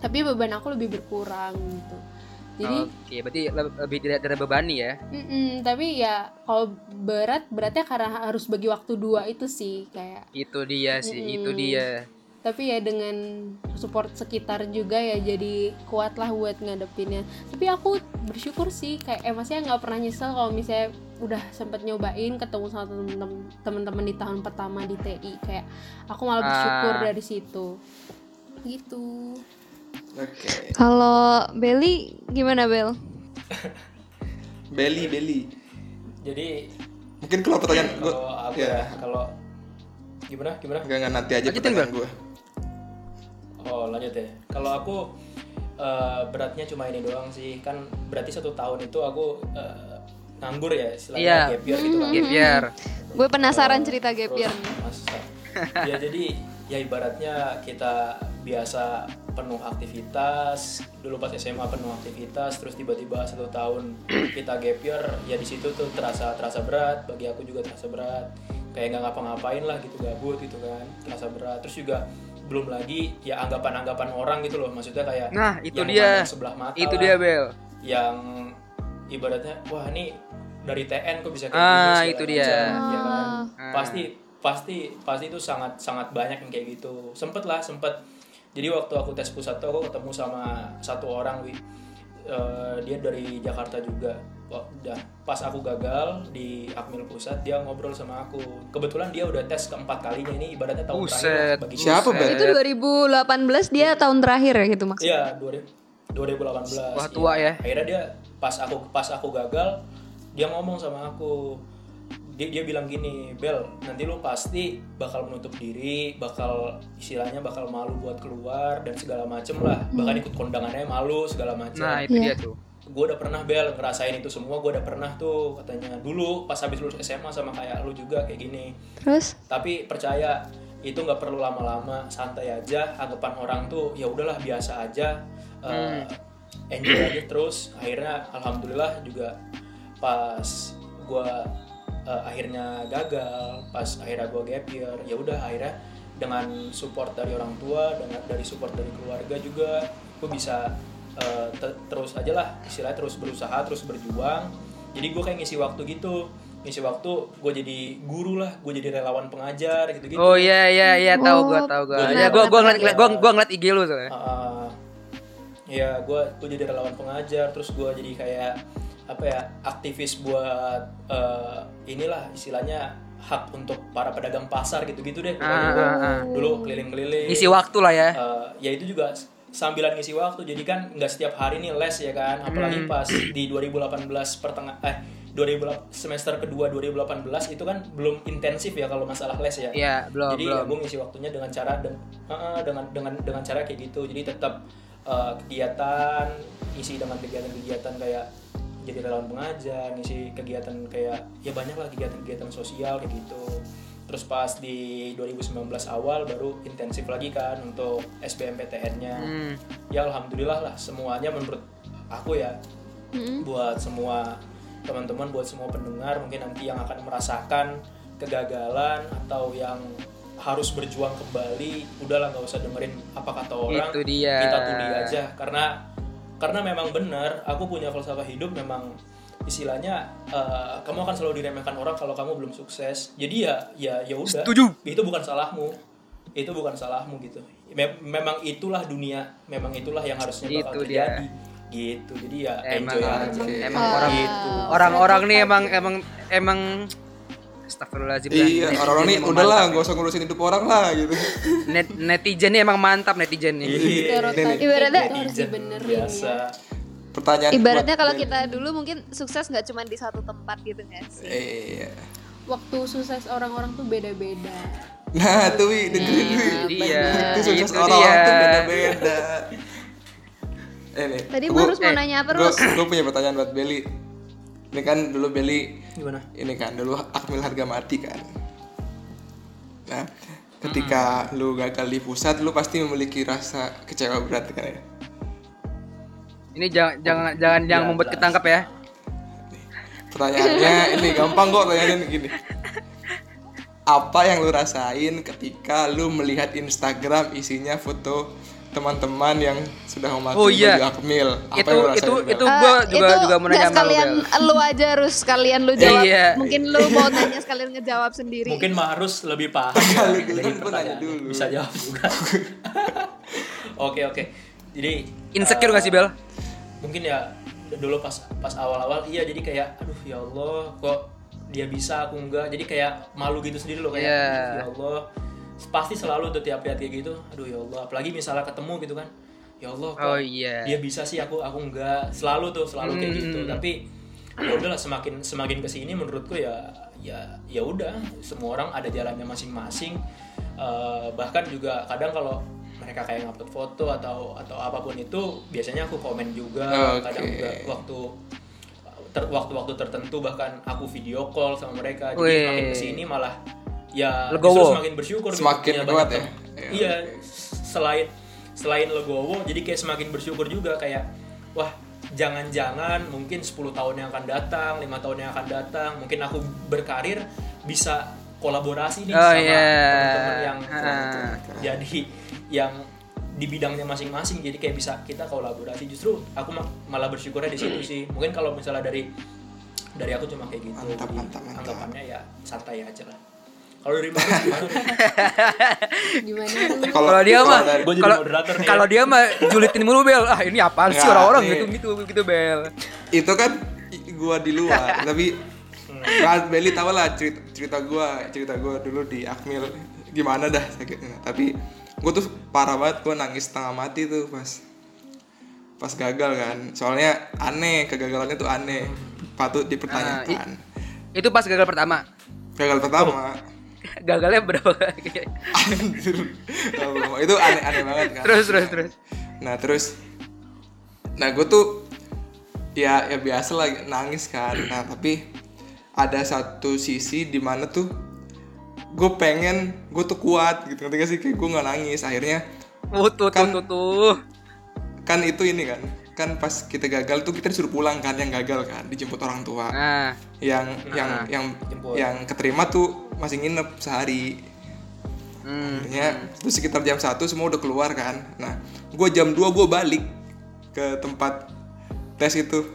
tapi beban aku lebih berkurang gitu jadi Oke, berarti le- lebih tidak terbebani ya. mm-mm, tapi ya kalau berat beratnya karena harus bagi waktu dua itu sih kayak Itu dia sih, Mm-mm. itu dia. tapi ya dengan support sekitar juga ya jadi kuat lah buat ngadepinnya tapi aku bersyukur sih kayak eh maksudnya nggak pernah nyesel kalau misalnya udah sempet nyobain ketemu sama temen-temen temen-temen di tahun pertama di TI kayak aku malah bersyukur Ah. dari situ gitu Oke. Kalau Belly gimana Bel? Belly, belly. jadi Mungkin kalau pertanyaan gue, ya. ya kalau gimana gimana Enggak enggak nanti aja Lanjutin, pertanyaan gue. Oh lanjut ya. Kalau aku eh, beratnya cuma ini doang sih. Kan berarti satu tahun itu aku eh, nganggur ya istilahnya Iya. gap year gitu kan. Gap year. Gue penasaran Eh, cerita gap year. masa. ya jadi ya ibaratnya kita biasa penuh aktivitas dulu pas SMA penuh aktivitas terus tiba-tiba satu tahun kita gap year ya di situ tuh terasa terasa berat bagi aku juga terasa berat kayak nggak ngapa-ngapain lah gitu gabut gitu kan terasa berat terus juga belum lagi ya anggapan-anggapan orang gitu loh maksudnya kayak Nah, itu yang dia. sebelah mata Itu lah dia, Bel. yang ibaratnya wah ini dari TN kok bisa kayak Ah, gini itu dia. macam, ya kan? Ah. pasti pasti pasti itu sangat sangat banyak yang kayak gitu sempet lah sempet jadi waktu aku tes pusat tuh aku ketemu sama satu orang wi Eh, dia dari Jakarta juga Wah, udah pas aku gagal di Akmil pusat dia ngobrol sama aku kebetulan dia udah tes keempat kalinya ini ibaratnya tahun Buset. terakhir bagi Siapa. Bel? Itu 2018 dia tahun terakhir ya gitu maksudnya. Iya, 2000 2018. Wah, tua iya. ya. Akhirnya dia pas aku pas aku gagal, dia ngomong sama aku. Dia, dia bilang gini, Bel, nanti lu pasti bakal menutup diri, bakal istilahnya bakal malu buat keluar dan segala macem lah. Bahkan ikut kondangannya malu segala macem. Nah, itu Iya. dia tuh. gue udah pernah Bel ngerasain itu semua, gue udah pernah tuh katanya dulu pas habis lulus SMA sama kayak lu juga kayak gini Terus tapi percaya itu nggak perlu lama-lama santai aja anggapan orang tuh ya udahlah biasa aja eh, enjoy aja terus. Akhirnya alhamdulillah juga pas gua eh, akhirnya gagal pas akhirnya gua gap year ya udah akhirnya dengan support dari orang tua dengan dari support dari keluarga juga gue bisa eh, te- terus aja lah istilahnya terus berusaha terus berjuang. Jadi gue kayak ngisi waktu gitu. Ngisi waktu gue jadi guru lah gue jadi relawan pengajar gitu gitu Oh iya iya iya tahu gua Oh, tahu gua. benar, Ya gua gua benar, ngeliat gua gua ngeliat IG lu soalnya. Uh, ya gue gue jadi relawan pengajar terus gue jadi kayak apa ya aktivis buat uh, inilah istilahnya hak untuk para pedagang pasar gitu-gitu deh Ah, ah, ah. dulu keliling-keliling Ngisi waktu lah ya. Uh, ya itu juga sambilan ngisi waktu jadi kan nggak setiap hari nih les ya kan apalagi Hmm. pas di 2018 pertengah eh 2000 semester kedua 2018 itu kan belum intensif ya kalau masalah les ya Iya, belum jadi belum. ya gue ngisi waktunya dengan cara dan dengan dengan dengan cara kayak gitu jadi tetap uh, kegiatan isi dengan kegiatan-kegiatan kayak jadi relawan pengajar ngisi kegiatan kayak ya banyak lah kegiatan-kegiatan sosial kayak gitu. Terus pas di 2019 awal baru intensif lagi kan untuk SBMPTN-nya Hmm. ya alhamdulillah lah semuanya menurut aku ya buat semua teman-teman buat semua pendengar mungkin nanti yang akan merasakan kegagalan atau yang harus berjuang kembali udahlah nggak usah dengerin apa kata orang. Itu dia. kita tuli aja. Karena karena memang benar aku punya falsafah hidup memang istilahnya eh, kamu akan selalu diremehkan orang kalau kamu belum sukses. Jadi ya ya ya udah. Itu bukan salahmu. Itu bukan salahmu gitu. Mem- memang itulah dunia memang itulah yang harusnya bakal Itu dia. terjadi. Gitu. Jadi ya Emang enjoy aja emang orang gitu. Orang-orang nih emang emang emang Astagfirullahaladzim. Iya, orang-orang nih udahlah mantap nggak usah ngurusin hidup orang lah gitu. ya. Net, netizen nih emang mantap netizen nih. Iya. Ibaratnya- itu harus dibenerin biasa ya. Pertanyaan Ibaratnya kalau kita dulu mungkin sukses nggak cuma di satu tempat gitu nggak sih? Iya. waktu sukses orang-orang tuh beda-beda Nah, tuh Wi, dengerin Wi. Iya. Itu sukses Itu orang-orang tuh beda-beda. Eh nih. Tadi gua- Barus mau eh, nanya apa Gue Rus? gue punya pertanyaan buat Beli. Ini kan dulu Beli gimana ini kan dulu akmil harga mati kan. Nah, ketika lu gagal di pusat, lu pasti memiliki rasa kecewa berat kan ya. Ini jangan jangan jangan yang membuat ketangkap ya. Pertanyaannya ini gampang kok pertanyaannya gini. Apa yang lu rasain ketika lu melihat Instagram isinya foto teman-teman yang sudah memakai Oh, iya. baju akmil? Apa Itu yang itu itu Eh, gua juga itu juga mau nggak nanya sama lu, sekalian Bel. lu aja harus sekalian lu jawab. Iya. Mungkin lu mau nanya sekalian ngejawab sendiri. mungkin Mahrus lebih paham ya, dari pertanyaan. dulu. bisa jawab juga oke oke jadi Insecure gak sih Bel? mungkin ya dulu pas pas awal-awal iya jadi kayak aduh ya Allah kok dia bisa aku enggak jadi kayak malu gitu sendiri loh kayak. "Aduh, ya Allah pasti selalu tuh tiap lihat kayak gitu aduh ya Allah apalagi misalnya ketemu gitu kan ya Allah kok Oh iya. dia bisa sih aku aku enggak selalu tuh selalu kayak Hmm. gitu tapi ya udahlah semakin semakin ke sini menurutku ya ya ya udah semua orang ada jalannya masing-masing Eh, bahkan juga kadang kalau mereka kayak ngupload foto atau atau apa pun itu biasanya aku komen juga Oke. kadang juga waktu ter, waktu-waktu tertentu bahkan aku video call sama mereka jadi Wih. semakin ke sini malah ya Legowo. semakin bersyukur gitu, Semakin punya kuat ya? Iya, iya selain selain legowo jadi kayak semakin bersyukur juga kayak wah jangan-jangan mungkin 10 tahun yang akan datang lima tahun yang akan datang mungkin aku berkarir bisa kolaborasi nih Oh, sama iya. teman-teman yang Ah. jadi yang di bidangnya masing-masing jadi kayak bisa kita kolaborasi justru aku ma- malah bersyukurnya di situ sih mungkin kalau misalnya dari dari aku cuma kayak gitu Mantap, mantap, mantap. anggapannya ya santai aja lah kalau dari gimana? Kalau dia mah kalau ya. kalau dia mah julitin mulu Bel. Ah ini apaan sih orang-orang gitu gitu gitu Bel. itu kan gua di luar tapi Nah, Beli tau lah cerita, cerita gua cerita gua dulu di Akmil gimana dah sakitnya tapi gua tuh parah banget gua nangis setengah mati tuh pas pas gagal kan soalnya aneh kegagalannya tuh aneh patut dipertanyakan Itu pas gagal pertama. gagal pertama Gagalnya berapa kali? Anjir. Itu aneh-aneh banget kan terus terus terus. Nah terus, nah gue tuh ya ya biasa lah nangis kan. Nah tapi ada satu sisi di mana tuh gue pengen gue tuh kuat gitu ngerti gak sih kayak gue nggak nangis akhirnya Oh, tuh tuh Kan- tuh tuh. kan itu ini kan kan pas kita gagal tuh kita disuruh pulang kan yang gagal kan dijemput orang tua. Nah, yang yang yang Jemput. yang keterima tuh masih nginep sehari. Hmm. akhirnya itu sekitar jam 1 semua udah keluar kan. Nah gue jam 2 gue balik ke tempat tes itu.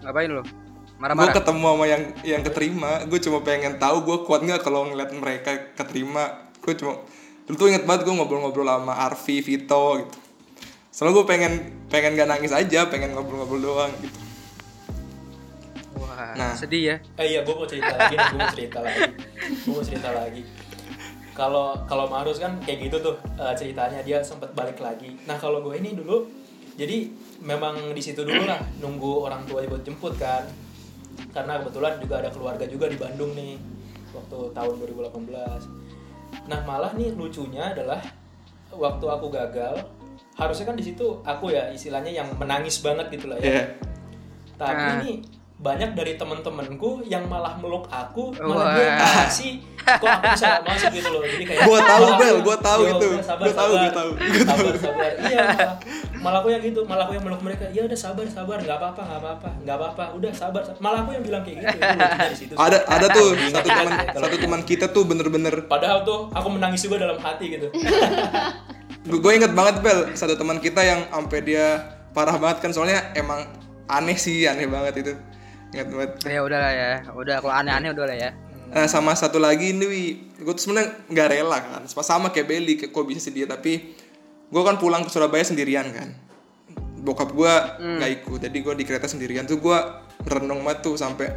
Ngapain lo? gue Marah-marah. ketemu sama yang yang keterima. Gue cuma pengen tahu gue kuat nggak kalau ngeliat mereka keterima. Gue cuma dulu tuh inget banget gue ngobrol-ngobrol sama Arfi Vito gitu soalnya gue pengen pengen gak nangis aja pengen ngobrol-ngobrol doang gitu Wah, Nah. sedih ya. Eh iya, gue mau cerita lagi, nih, gue mau cerita lagi, gue mau cerita lagi. Kalau kalau Marus kan kayak gitu tuh eh, ceritanya dia sempat balik lagi. Nah kalau gue ini dulu, jadi memang di situ dulu lah nunggu orang tua buat jemput kan. Karena kebetulan juga ada keluarga juga di Bandung nih waktu tahun 2018. Nah malah nih lucunya adalah waktu aku gagal, harusnya kan di situ aku ya istilahnya yang menangis banget gitu lah ya. Ya tapi Ah. nih banyak dari temen-temenku yang malah meluk aku Wah. malah dia kasih kok aku bisa masuk gitu loh. Jadi kayak Gua tahu, Bel, gua tahu "Yo, itu. Gua tahu, gua tahu, gua sabar sabar. Iya malah, malah aku yang gitu malah aku yang meluk mereka. Ya udah sabar sabar nggak apa-apa nggak apa-apa nggak apa-apa. Udah sabar sabar." malah aku yang bilang kayak gitu. Dari situ ada ada tuh satu teman kalau- satu teman kita tuh bener-bener padahal tuh aku menangis juga dalam hati gitu gue inget banget bel satu teman kita yang sampai dia parah banget kan soalnya emang aneh sih aneh banget itu. Inget banget. Ya udahlah ya udah kalau aneh-aneh udah lah ya. Nah, sama satu lagi ini wi. Gue tuh sebenarnya nggak rela kan sama sama kayak kayak kok bisa sih dia tapi gue kan pulang ke Surabaya sendirian kan. Bokap gue nggak ikut jadi gue di kereta sendirian tuh gue merenung banget tuh sampai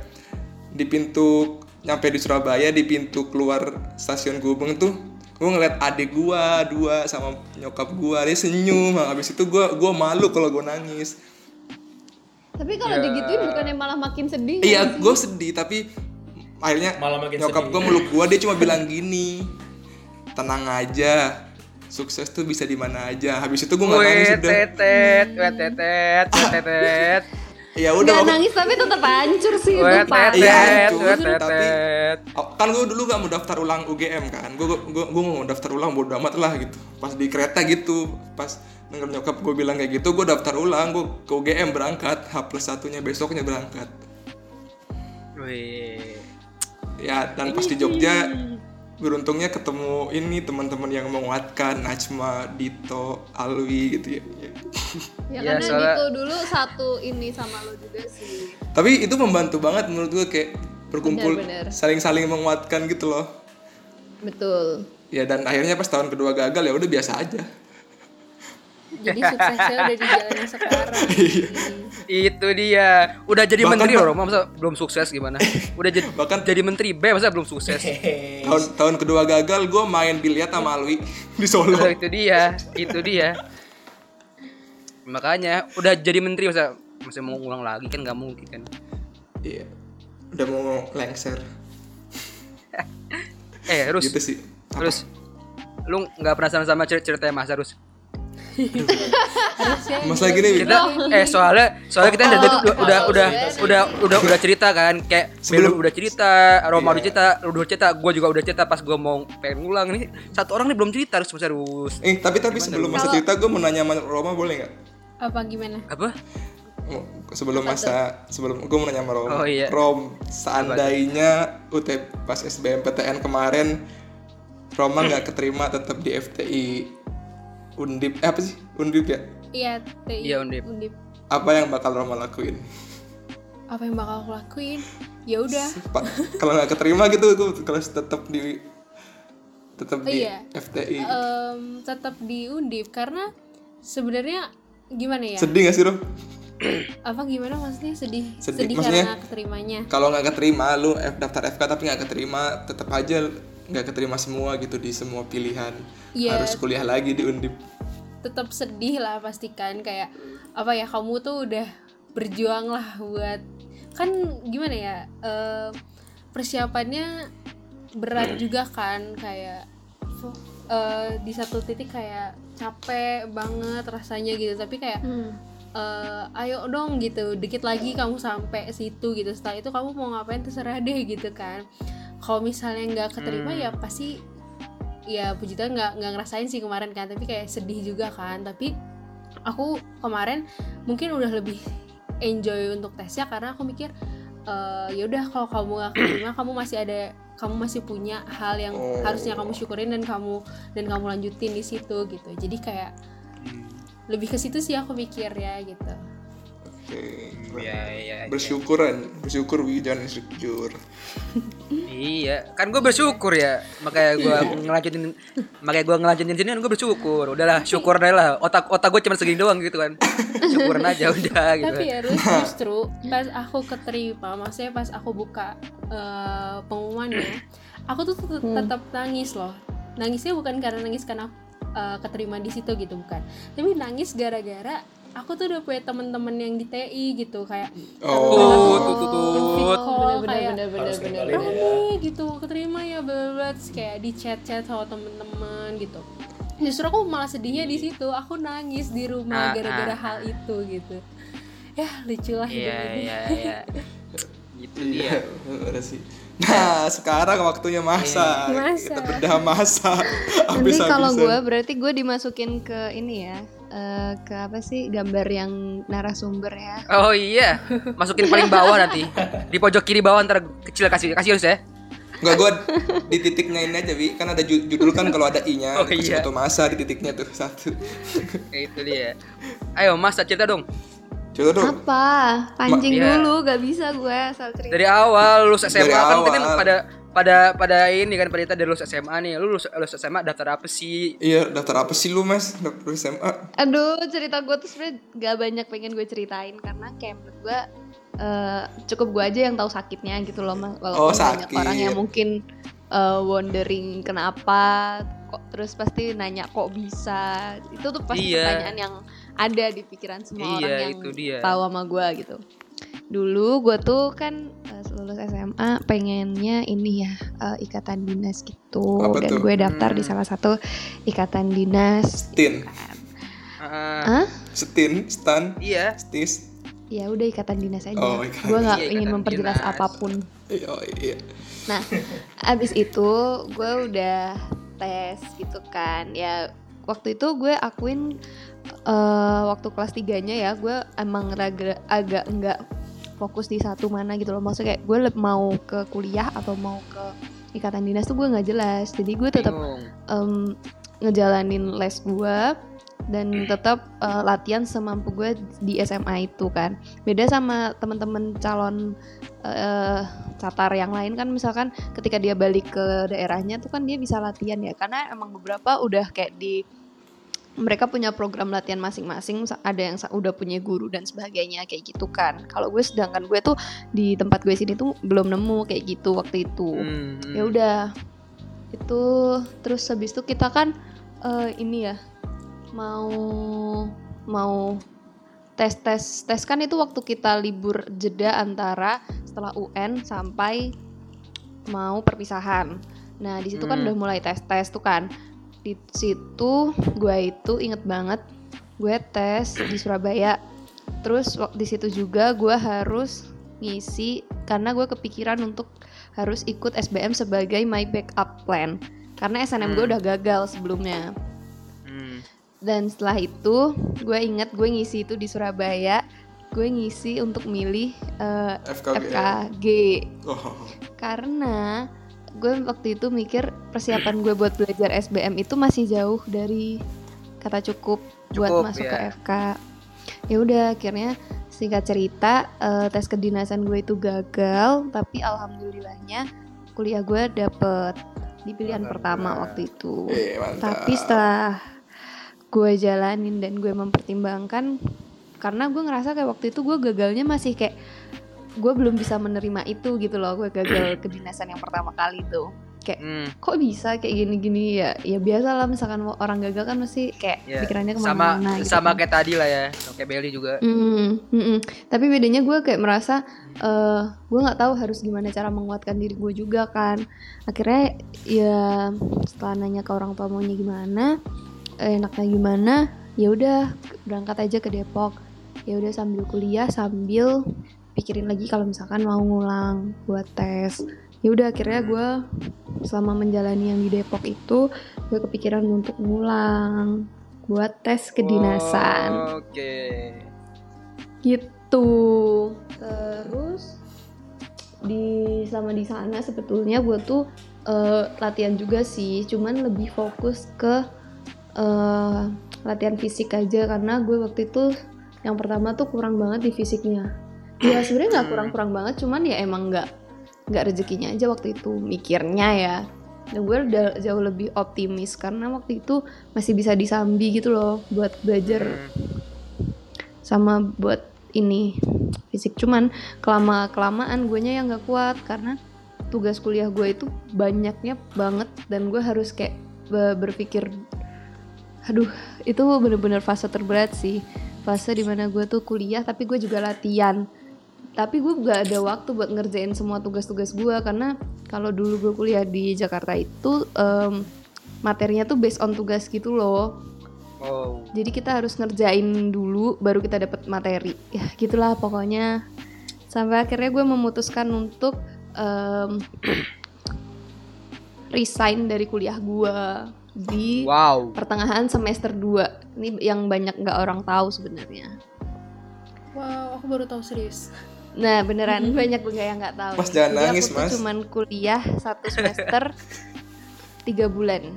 di pintu nyampe di Surabaya di pintu keluar stasiun Gubeng tuh gue ngeliat adik gue dua sama nyokap gue dia senyum. Habis itu gue gua malu kalau gue nangis. Tapi kalau digituin bukannya malah makin sedih? iya gue sedih tapi akhirnya Malah makin nyokap gue meluk gue dia cuma bilang gini tenang aja sukses tuh bisa di mana aja. Habis itu gue nggak nangis udah. tetet, wet tetet, wet tetet. Ya udah Nggak nangis tapi tetap hancur sih Wet parah. Iya, wet Tapi-. Oh, kan gue dulu gak mau daftar ulang UGM kan gue gue gue mau daftar ulang bodo amat lah gitu pas di kereta gitu pas denger nyokap gue bilang kayak gitu gue daftar ulang gue ke UGM berangkat H plus satunya besoknya berangkat Wih. ya dan pas di Jogja beruntungnya ketemu ini teman-teman yang menguatkan Najma, Dito, Alwi gitu ya. Ya, Ya, karena soalnya- Dito dulu satu ini sama lo juga sih. Tapi itu membantu banget menurut gue kayak berkumpul saling-saling menguatkan gitu loh. Betul. Ya dan akhirnya pas tahun kedua gagal ya udah biasa aja. Jadi suksesnya udah di jalan yang sekarang. Itu dia. Udah jadi Bahkan menteri loh, masa belum sukses gimana? Udah jadi Bahkan- jadi menteri B masa belum sukses? Tahun tahun kedua gagal gue main biliar sama Alwi di Solo. Oh, itu dia, itu dia. Makanya udah jadi menteri masa masih mau ulang lagi kan nggak mungkin kan. Iya. Udah mau lengser. Eh, terus Gitu sih. Apa? terus lu nggak penasaran sama cerita ceritanya Mas Arus? Harusnya Mas lagi nih. Kita eh soalnya soalnya kita udah udah udah udah iya udah udah udah cerita kan kayak Sebelum- Belu udah cerita, Roma Iya. udah cerita, lu udah cerita, gue juga udah cerita pas gue mau pengen ngulang nih satu orang nih belum cerita harus Mas Arus. Eh tapi tapi sebelum masa cerita gue mau nanya sama Roma boleh nggak? apa gimana? Apa? Mau- Sebelum masa sebelum gue mau nanya sama Roma. Oh, iya. Rom, seandainya UT pas SBMPTN kemarin Roma nggak keterima tetap di FTI Undip eh apa sih Undip ya? Iya, TI Iya, Undip. Apa yang bakal Roma lakuin? Apa yang bakal aku lakuin? Ya udah. Kalau nggak keterima gitu gue kalau tetap di tetap di Iya. FTI. Em, tetap di Undip karena sebenarnya gimana ya? Sedih gak sih Rom? apa gimana maksudnya sedih? Sedih, Sedih, maksudnya- karena keterimanya. Kalau nggak keterima lu F- daftar FK tapi nggak keterima tetap aja nggak keterima semua gitu di semua pilihan Iya. harus kuliah lagi di Undip. tetap sedih lah pastikan kayak apa ya kamu tuh udah berjuang lah buat kan gimana ya eh, persiapannya berat juga kan kayak eh, di satu titik kayak capek banget rasanya gitu tapi kayak Hmm. eh, ayo dong gitu dikit lagi kamu sampai situ gitu setelah itu kamu mau ngapain terserah deh gitu kan kalau misalnya nggak keterima ya pasti ya puji Tuhan nggak nggak ngerasain sih kemarin kan. Tapi kayak sedih juga kan. Tapi aku kemarin mungkin udah lebih enjoy untuk tesnya karena aku mikir eh ya udah kalau kamu nggak keterima kamu masih ada kamu masih punya hal yang Oh. harusnya kamu syukurin dan kamu dan kamu lanjutin di situ gitu. Jadi kayak lebih ke situ sih aku mikir ya gitu Oke. Iya iya. Bersyukuran, bersyukur Wi jangan insecure. Iya, kan gue bersyukur ya. Makanya gue ngelanjutin makanya gue ngelanjutin sini kan gue bersyukur. Udahlah, syukur deh lah. Otak otak gue cuma segini doang gitu kan. Syukuran aja udah gitu. tapi ya Rus, justru pas aku keterima maksudnya pas aku buka eh, pengumumannya aku tuh tet- tetap nangis loh nangisnya bukan karena nangis karena eh, keterima di situ gitu bukan tapi nangis gara-gara aku tuh udah punya temen-temen yang di TI gitu kayak Oh. Tut, tut, tut, Video tut. call, bener kayak bener bener bener bener. ya. rame gitu keterima ya Terus kayak di chat chat sama temen-temen gitu justru aku malah sedihnya di situ aku nangis di rumah Ah, gara-gara ah, hal itu gitu ya lucu lah hidup Iya ini iya iya. Gitu dia. udah sih. Nah, sekarang waktunya masa. Masa. Kita bedah masa. Nanti kalau gue berarti gue dimasukin ke ini ya, eh, ke apa sih gambar yang narasumber ya. Oh iya, masukin paling bawah nanti. Di pojok kiri bawah ntar kecil kasih kasih Yunus ya. Enggak, gue di titiknya ini aja, Bi. Kan ada ju- judul kan kalau ada i-nya, Oh, iya. foto masa di titiknya tuh satu. Kayak itu dia. Ayo Mas cerita dong. Coba dong. Apa? Pancing Ma- iya. dulu, gak bisa gue asal cerita. Dari awal lulus SMA Dari kan kita awal. pada pada pada ini kan pada dari lulus SMA nih. Lu lulus, lulus SMA daftar apa sih? Iya, daftar apa sih lu, Mas? Daftar SMA. Aduh, cerita gue tuh sebenarnya gak banyak pengen gue ceritain karena kayak menurut gue eh, cukup gue aja yang tahu sakitnya gitu loh, Mas. Walaupun Oh, banyak sakit. orang yang mungkin eh, wondering kenapa kok terus pasti nanya kok bisa. Itu tuh pasti Iya. pertanyaan yang ada di pikiran semua Iya, orang yang itu dia. tahu sama gue gitu. Dulu gue tuh kan eh, lulus SMA pengennya ini ya eh, ikatan dinas gitu Apa dan tuh? gue daftar di Hmm. salah satu ikatan dinas Stin. Ah, Hah? Stin, stan, iya. stis. ya udah ikatan dinas aja Oh, gue nggak Iya, ingin memperjelas dinas. apa pun Iya, oh, iya. nah abis itu gue udah tes gitu kan ya waktu itu gue akuin eh, waktu kelas tiganya ya gue emang raga, agak enggak fokus di satu mana gitu loh. Maksudnya kayak gue mau ke kuliah atau mau ke ikatan dinas tuh gue nggak jelas. Jadi gue tetap em, ngejalanin les gue dan tetap eh, latihan semampu gue di SMA itu kan. Beda sama teman-teman calon eh catar yang lain kan. Misalkan ketika dia balik ke daerahnya tuh kan dia bisa latihan ya. Karena emang beberapa udah kayak di mereka punya program latihan masing-masing ada yang udah punya guru dan sebagainya kayak gitu kan kalau gue sedangkan gue tuh di tempat gue sini tuh belum nemu kayak gitu waktu itu Hmm, hmm. ya udah itu terus habis itu kita kan eh, ini ya mau mau tes tes tes kan itu waktu kita libur jeda antara setelah UN sampai mau perpisahan nah di situ kan Hmm. udah mulai tes tes tuh kan di situ gue itu inget banget gue tes di Surabaya terus di situ juga gue harus ngisi karena gue kepikiran untuk harus ikut SBM sebagai my backup plan karena SNM gue Hmm. udah gagal sebelumnya Hmm. dan setelah itu gue inget gue ngisi itu di Surabaya gue ngisi untuk milih eh, FKG. FKG Oh, karena gue waktu itu mikir persiapan gue buat belajar SBM itu masih jauh dari kata cukup, buat Cukup, masuk ya. ke FK ya udah akhirnya singkat cerita eh, tes kedinasan gue itu gagal tapi alhamdulillahnya kuliah gue dapet di pilihan pertama Alhamdulillah. waktu itu eh, mantap. tapi setelah gue jalanin dan gue mempertimbangkan karena gue ngerasa kayak waktu itu gue gagalnya masih kayak gue belum bisa menerima itu gitu loh gue gagal kedinasan yang pertama kali tuh kayak Hmm. kok bisa kayak gini-gini ya ya biasa lah misalkan orang gagal kan mesti kayak Ya, pikirannya sama ke mana-mana gitu sama kan. kayak tadi lah ya kayak Belly juga Mm, mm, mm. Tapi bedanya gue kayak merasa eh gue nggak tahu harus gimana cara menguatkan diri gue juga kan. Akhirnya ya setelah nanya ke orang tua maunya gimana, eh, enaknya gimana, ya udah berangkat aja ke Depok. Ya udah sambil kuliah sambil pikirin lagi kalau misalkan mau ngulang buat tes. Ya udah akhirnya gue selama menjalani yang di Depok itu gue kepikiran untuk ngulang. Buat tes kedinasan. Oke. Gitu. Terus di selama di sana sebetulnya gue tuh eh, latihan juga sih. Cuman lebih fokus ke eh, latihan fisik aja. Karena gue waktu itu yang pertama tuh kurang banget di fisiknya ya sebenarnya nggak kurang-kurang banget cuman ya emang nggak nggak rezekinya aja waktu itu mikirnya ya. Dan gue udah jauh lebih optimis karena waktu itu masih bisa disambi gitu loh buat belajar Hmm. sama buat ini fisik. Cuman kelama kelamaan gue yang nggak kuat karena tugas kuliah gue itu banyaknya banget dan gue harus kayak be- berpikir aduh itu bener-bener fase terberat sih. Fase di mana gue tuh kuliah tapi gue juga latihan tapi gue gak ada waktu buat ngerjain semua tugas-tugas gue karena kalau dulu gue kuliah di Jakarta itu em, materinya tuh based on tugas gitu loh Oh. Jadi kita harus ngerjain dulu baru kita dapat materi. Ya gitulah pokoknya. Sampai akhirnya gue memutuskan untuk em, resign dari kuliah gue di Wow. pertengahan semester 2. Ini yang banyak nggak orang tahu sebenarnya. wow aku baru tahu serius Nah beneran banyak juga yang nggak tahu. Mas, jangan Jadi nangis, aku tuh Mas. cuman kuliah satu semester tiga bulan.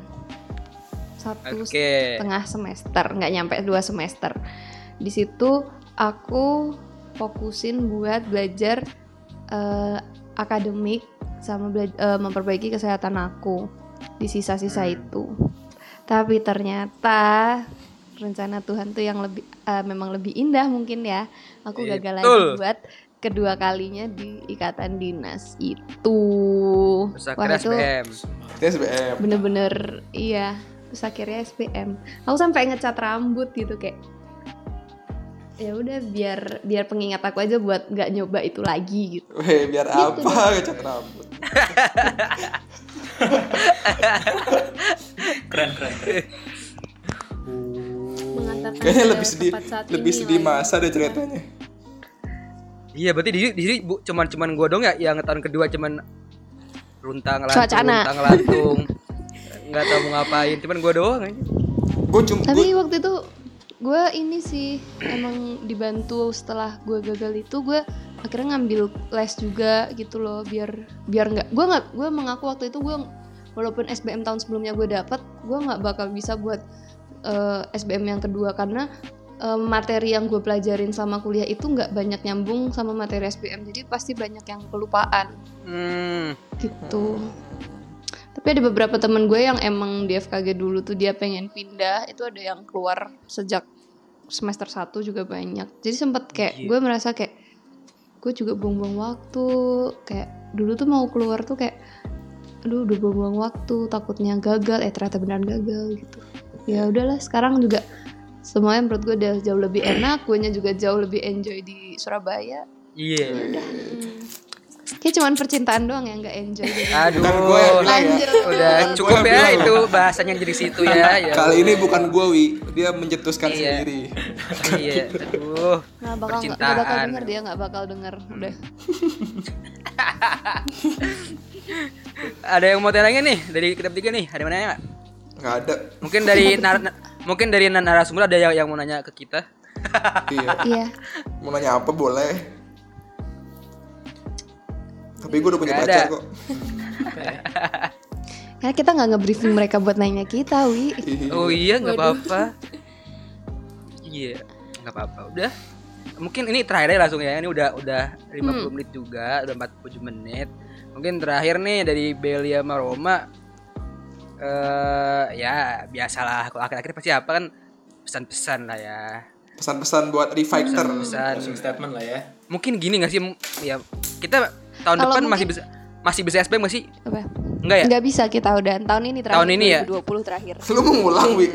Satu Oke. setengah semester, nggak nyampe dua semester. Di situ aku fokusin buat belajar eh, akademik sama bela- eh, memperbaiki kesehatan aku di sisa-sisa Hmm. itu. Tapi ternyata rencana Tuhan tuh yang lebih eh, memang lebih indah mungkin ya. Aku gagal lagi buat kedua kalinya di ikatan dinas itu. Akhirnya itu SBM. bener-bener iya terus akhirnya SPM aku sampai ngecat rambut gitu kayak ya udah biar biar pengingat aku aja buat nggak nyoba itu lagi gitu Weh, biar Gitu apa ngecat rambut? keren keren keren Kayaknya lebih sedih, lebih sedih lagi. masa deh ceritanya. Iya, berarti di di sini bu, cuman cuman gua dong ya yang tahun kedua cuman luntang lantung, Suacana. luntang lantung. Nggak tahu mau ngapain, cuman gua doang aja. Gue cuma tapi waktu itu gue ini sih emang dibantu setelah gue gagal itu gue akhirnya ngambil les juga gitu loh biar biar nggak gue nggak gue mengaku waktu itu gue walaupun SBM tahun sebelumnya gue dapet gue nggak bakal bisa buat eh, SBM yang kedua karena eh, materi yang gue pelajarin sama kuliah itu nggak banyak nyambung sama materi SBM jadi pasti banyak yang kelupaan Hmm. gitu tapi ada beberapa temen gue yang emang di FKG dulu tuh dia pengen pindah itu ada yang keluar sejak semester 1 juga banyak jadi sempet kayak Iya. gue merasa kayak gue juga buang-buang waktu kayak dulu tuh mau keluar tuh kayak aduh udah buang-buang waktu takutnya gagal eh ternyata beneran gagal gitu ya udahlah sekarang juga semuanya menurut gue udah jauh lebih enak gue juga jauh lebih enjoy di Surabaya Iya. kayak cuman percintaan doang yang nggak enjoy gitu. Aduh. Bukan gue yang bilang ya. Udah gua cukup ya itu bahasanya jadi situ ya. ya Kali ini bukan gue wi, dia mencetuskan Iya. sendiri. Iya, aduh. Nggak bakal nggak Percintaan. bakal denger dia nggak bakal denger udah. Ada yang mau tanya nih dari kita bertiga nih? Ada yang mau nanya nggak? Nggak ada. Mungkin dari nar- na- mungkin dari nar- narasumber ada yang, yang mau nanya ke kita. Iya. Iya. Mau nanya apa boleh. Tapi gue udah punya pacar ada. kok. Karena kita nggak nge-briefing mereka buat nanya kita, Wi. Oh iya nggak apa-apa. Iya nggak apa-apa. Udah. Mungkin ini terakhir aja langsung ya. Ini udah udah 50 menit juga, udah 47 menit. Mungkin terakhir nih dari Belia sama Roma. Eh ya biasalah kalau akhir-akhir pasti apa kan pesan-pesan lah ya. Pesan-pesan buat refighter. Pesan. closing statement lah ya Mungkin gini gak sih? Ya kita tahun Kalau depan mungkin- masih bisa masih bisa SPM gak sih? Apa? Enggak ya? Nggak bisa kita udah tahun ini terakhir. Tahun ini ya? 2020 terakhir. Lu mau ngulang wi?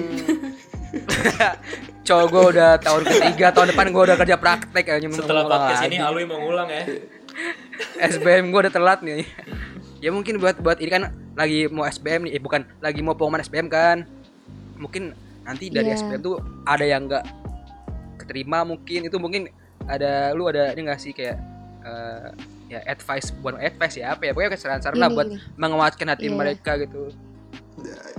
Cowok gue udah tahun ketiga, tahun depan gue udah kerja praktek aja setelah podcast lagi. ini Alwi mau ngulang ya SBM gue udah telat nih. Ya mungkin buat buat ini kan lagi mau SBM nih, eh, bukan lagi mau pengumuman SBM kan. Mungkin nanti dari Iya. SBM tuh ada yang nggak keterima mungkin itu mungkin ada lu ada ini nggak sih kayak eh, ya advice bukan advice ya apa ya pokoknya kayak saran-saran lah buat gini. menguatkan hati Iya. mereka gitu.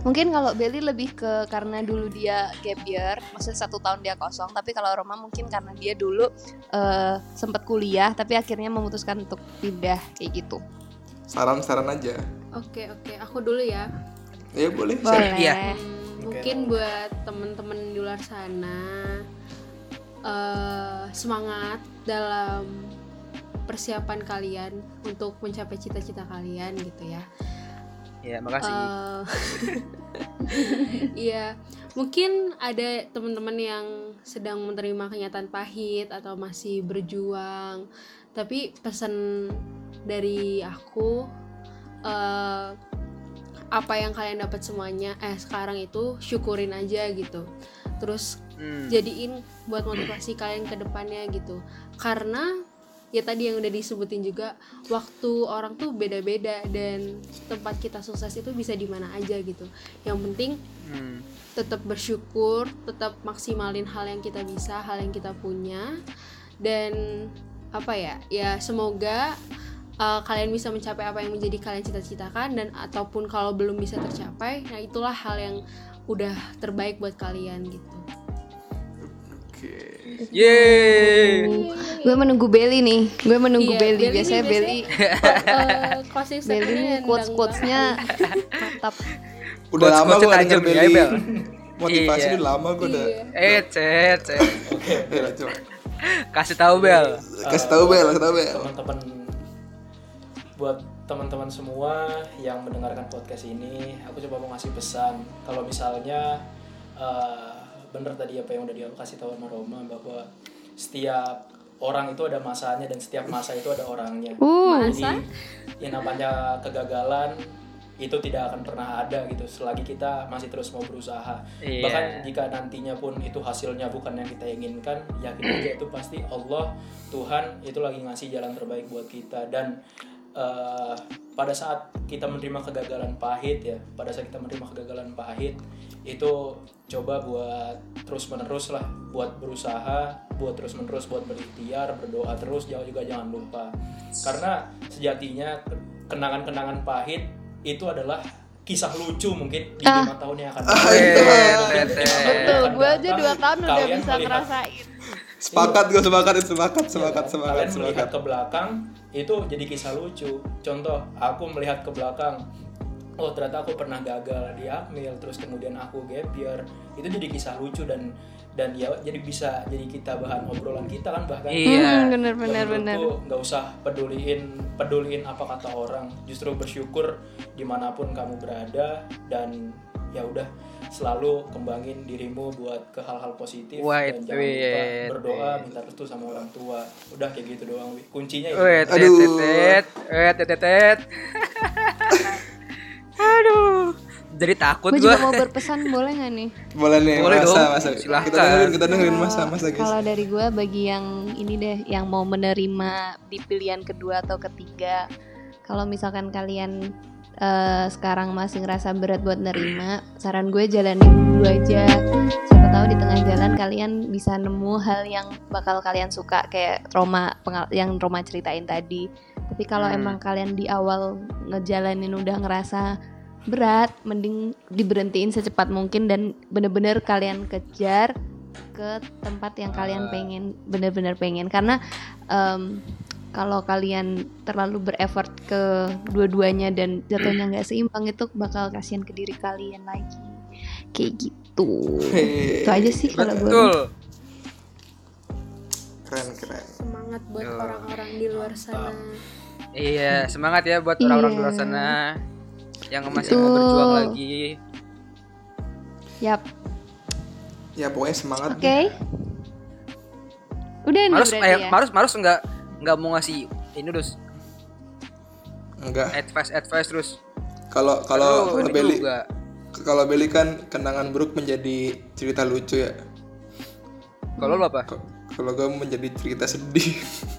Mungkin kalau Belly lebih ke karena dulu dia gap year, maksudnya satu tahun dia kosong. Tapi kalau Roma mungkin karena dia dulu eh, sempat kuliah, tapi akhirnya memutuskan untuk pindah kayak gitu. Saran-saran aja. oke oke aku dulu ya Ya boleh. Boleh. Iya. Hmm, mungkin buat temen-temen di luar sana eh, semangat dalam persiapan kalian untuk mencapai cita-cita kalian gitu ya. Ya makasih. Eh, Iya, mungkin ada teman-teman yang sedang menerima kenyataan pahit atau masih berjuang. Tapi pesan dari aku eh apa yang kalian dapat semuanya eh sekarang itu syukurin aja gitu. Terus Hmm. jadiin buat motivasi kalian ke depannya gitu karena ya tadi yang udah disebutin juga waktu orang tuh beda-beda dan tempat kita sukses itu bisa di mana aja gitu yang penting Hmm. tetap bersyukur, tetap maksimalin hal yang kita bisa, hal yang kita punya, dan apa ya, ya semoga uh, kalian bisa mencapai apa yang menjadi kalian cita-citakan dan ataupun kalau belum bisa tercapai, nah itulah hal yang udah terbaik buat kalian gitu. Oke. Yeay. Gue menunggu Belly nih. Gue menunggu Iya, Belly. Belly Biasanya Belly, Uh, Belly quotes quotesnya mantap. Udah lama gue denger ya, Belly. Bel. Motivasi Iya. udah lama gue udah. Iya. Eh, cet, cet. Ya, coba. Kasih tahu Bel. Kasih tahu Bel, kasih tahu Bel. teman-teman buat teman-teman semua yang mendengarkan podcast ini aku coba mau ngasih pesan kalau misalnya eh, bener tadi apa yang udah dia kasih tahu sama Roma bahwa setiap orang itu ada masanya dan setiap masa itu ada orangnya Uh, jadi yang namanya kegagalan itu tidak akan pernah ada gitu selagi kita masih terus mau berusaha. Iya. bahkan jika nantinya pun itu hasilnya bukan yang kita inginkan yakin aja itu pasti Allah Tuhan itu lagi ngasih jalan terbaik buat kita. Dan eh, pada saat kita menerima kegagalan pahit ya pada saat kita menerima kegagalan pahit itu coba buat terus menerus lah buat berusaha buat terus menerus buat berikhtiar berdoa terus jangan juga jangan lupa. Karena sejatinya ke- kenangan-kenangan pahit itu adalah kisah lucu mungkin di lima tahun yang akan datang. Di lima tahun Betul, gue aja datang, dua tahun udah bisa melihat- ngerasain. Sepakat gue sepakat sepakat sepakat Iya, sepakat kalian sepakat. melihat ke belakang itu jadi kisah lucu contoh aku melihat ke belakang oh ternyata aku pernah gagal di Akmil terus kemudian aku gap year itu jadi kisah lucu dan dan ya jadi bisa jadi kita bahan obrolan kita kan bahkan Iya. Hmm, bener Ya, bener bener. nggak usah peduliin peduliin apa kata orang justru bersyukur di mana pun kamu berada dan ya udah selalu kembangin dirimu buat ke hal-hal positif Wait, dan jangan lupa wait, berdoa minta restu sama orang tua udah kayak gitu doang Wi. kuncinya itu Wet, Aduh. tet, tet, tet, tet. Aduh. Jadi takut Gue gue. juga mau berpesan boleh nggak nih? Boleh nih Boleh masa dong, masa. silahkan. Kita dengerin kita dengerin masa masa guys. Kalau dari gue bagi yang ini deh yang mau menerima di pilihan kedua atau ketiga, kalau misalkan kalian eh, sekarang masih ngerasa berat buat nerima, saran gue jalanin dulu aja. Siapa tahu di tengah jalan kalian bisa nemu hal yang bakal kalian suka kayak Roma pengal- yang Roma ceritain tadi. Tapi kalau Hmm. emang kalian di awal ngejalanin udah ngerasa berat, mending diberhentiin secepat mungkin dan bener-bener kalian kejar ke tempat yang kalian pengen bener-bener pengen karena em, kalau kalian terlalu bereffort ke dua-duanya dan jatuhnya nggak seimbang itu bakal kasihan ke diri kalian lagi kayak gitu Hei, itu aja sih kalau gue Betul. keren keren. Semangat buat orang-orang di luar sana. Iya, semangat ya buat orang-orang di luar Iya. sana yang masih mau berjuang lagi. yap Ya pokoknya semangat. oke udah nih Marus, eh, ya Marus, Marus nggak nggak mau ngasih ini terus Enggak. advice advice terus. Kalau kalau Beli kalau Beli kan kenangan buruk menjadi cerita lucu ya. Kalau lu apa? Kalau gue menjadi cerita sedih.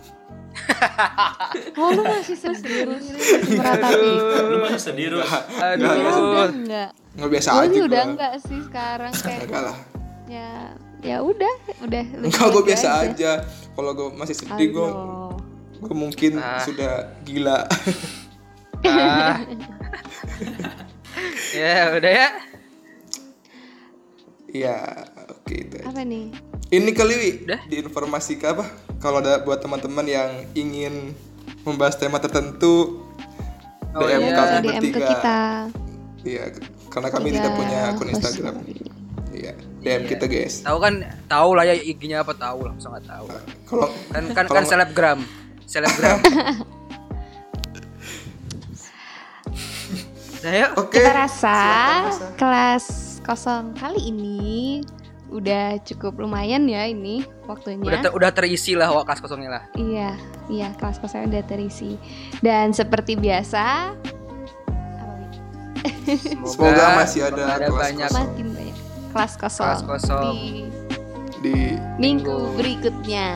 oh lu masih sedih lu masih meratapi lu masih sedih ya Aduh. udah enggak Nggak biasa gue aja sih udah enggak sih sekarang kayak Enggak lah. ya ya udah udah Enggak gue biasa aja. Kalau gue masih sedih gue gue mungkin Ah. sudah gila. Ah. ya udah ya. Iya, oke itu. aja. apa nih Ini kali Wi, Udah? di informasi ke apa? Kalau ada buat teman-teman yang ingin membahas tema tertentu Oh, DM iya. kami DM ke bertiga. kita Iya, karena kami Tiga tidak punya akun Instagram. Iya, DM kita guys. Tahu kan tahu lah ya IG-nya apa tahu lah, sangat tahu. Kalau Kan kan Kalau kan selebgram. Selebgram. Nah, yuk. oke. kita rasa kelas kosong kali ini udah cukup lumayan ya ini waktunya Udah ter- udah terisi lah wakas kosongnya lah. Iya, iya kelas kosongnya udah terisi. Dan seperti biasa, apa, Wi? Semoga masih ada ada kelas banyak kosong. makin banyak kelas kosong, Kelas kosong. di di Minggu berikutnya.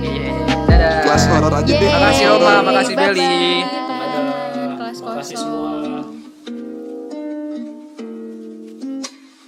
Iya, dadah. kelas horor aja deh Makasih Roma, makasih. Beli. Kelas Makasih kosong semua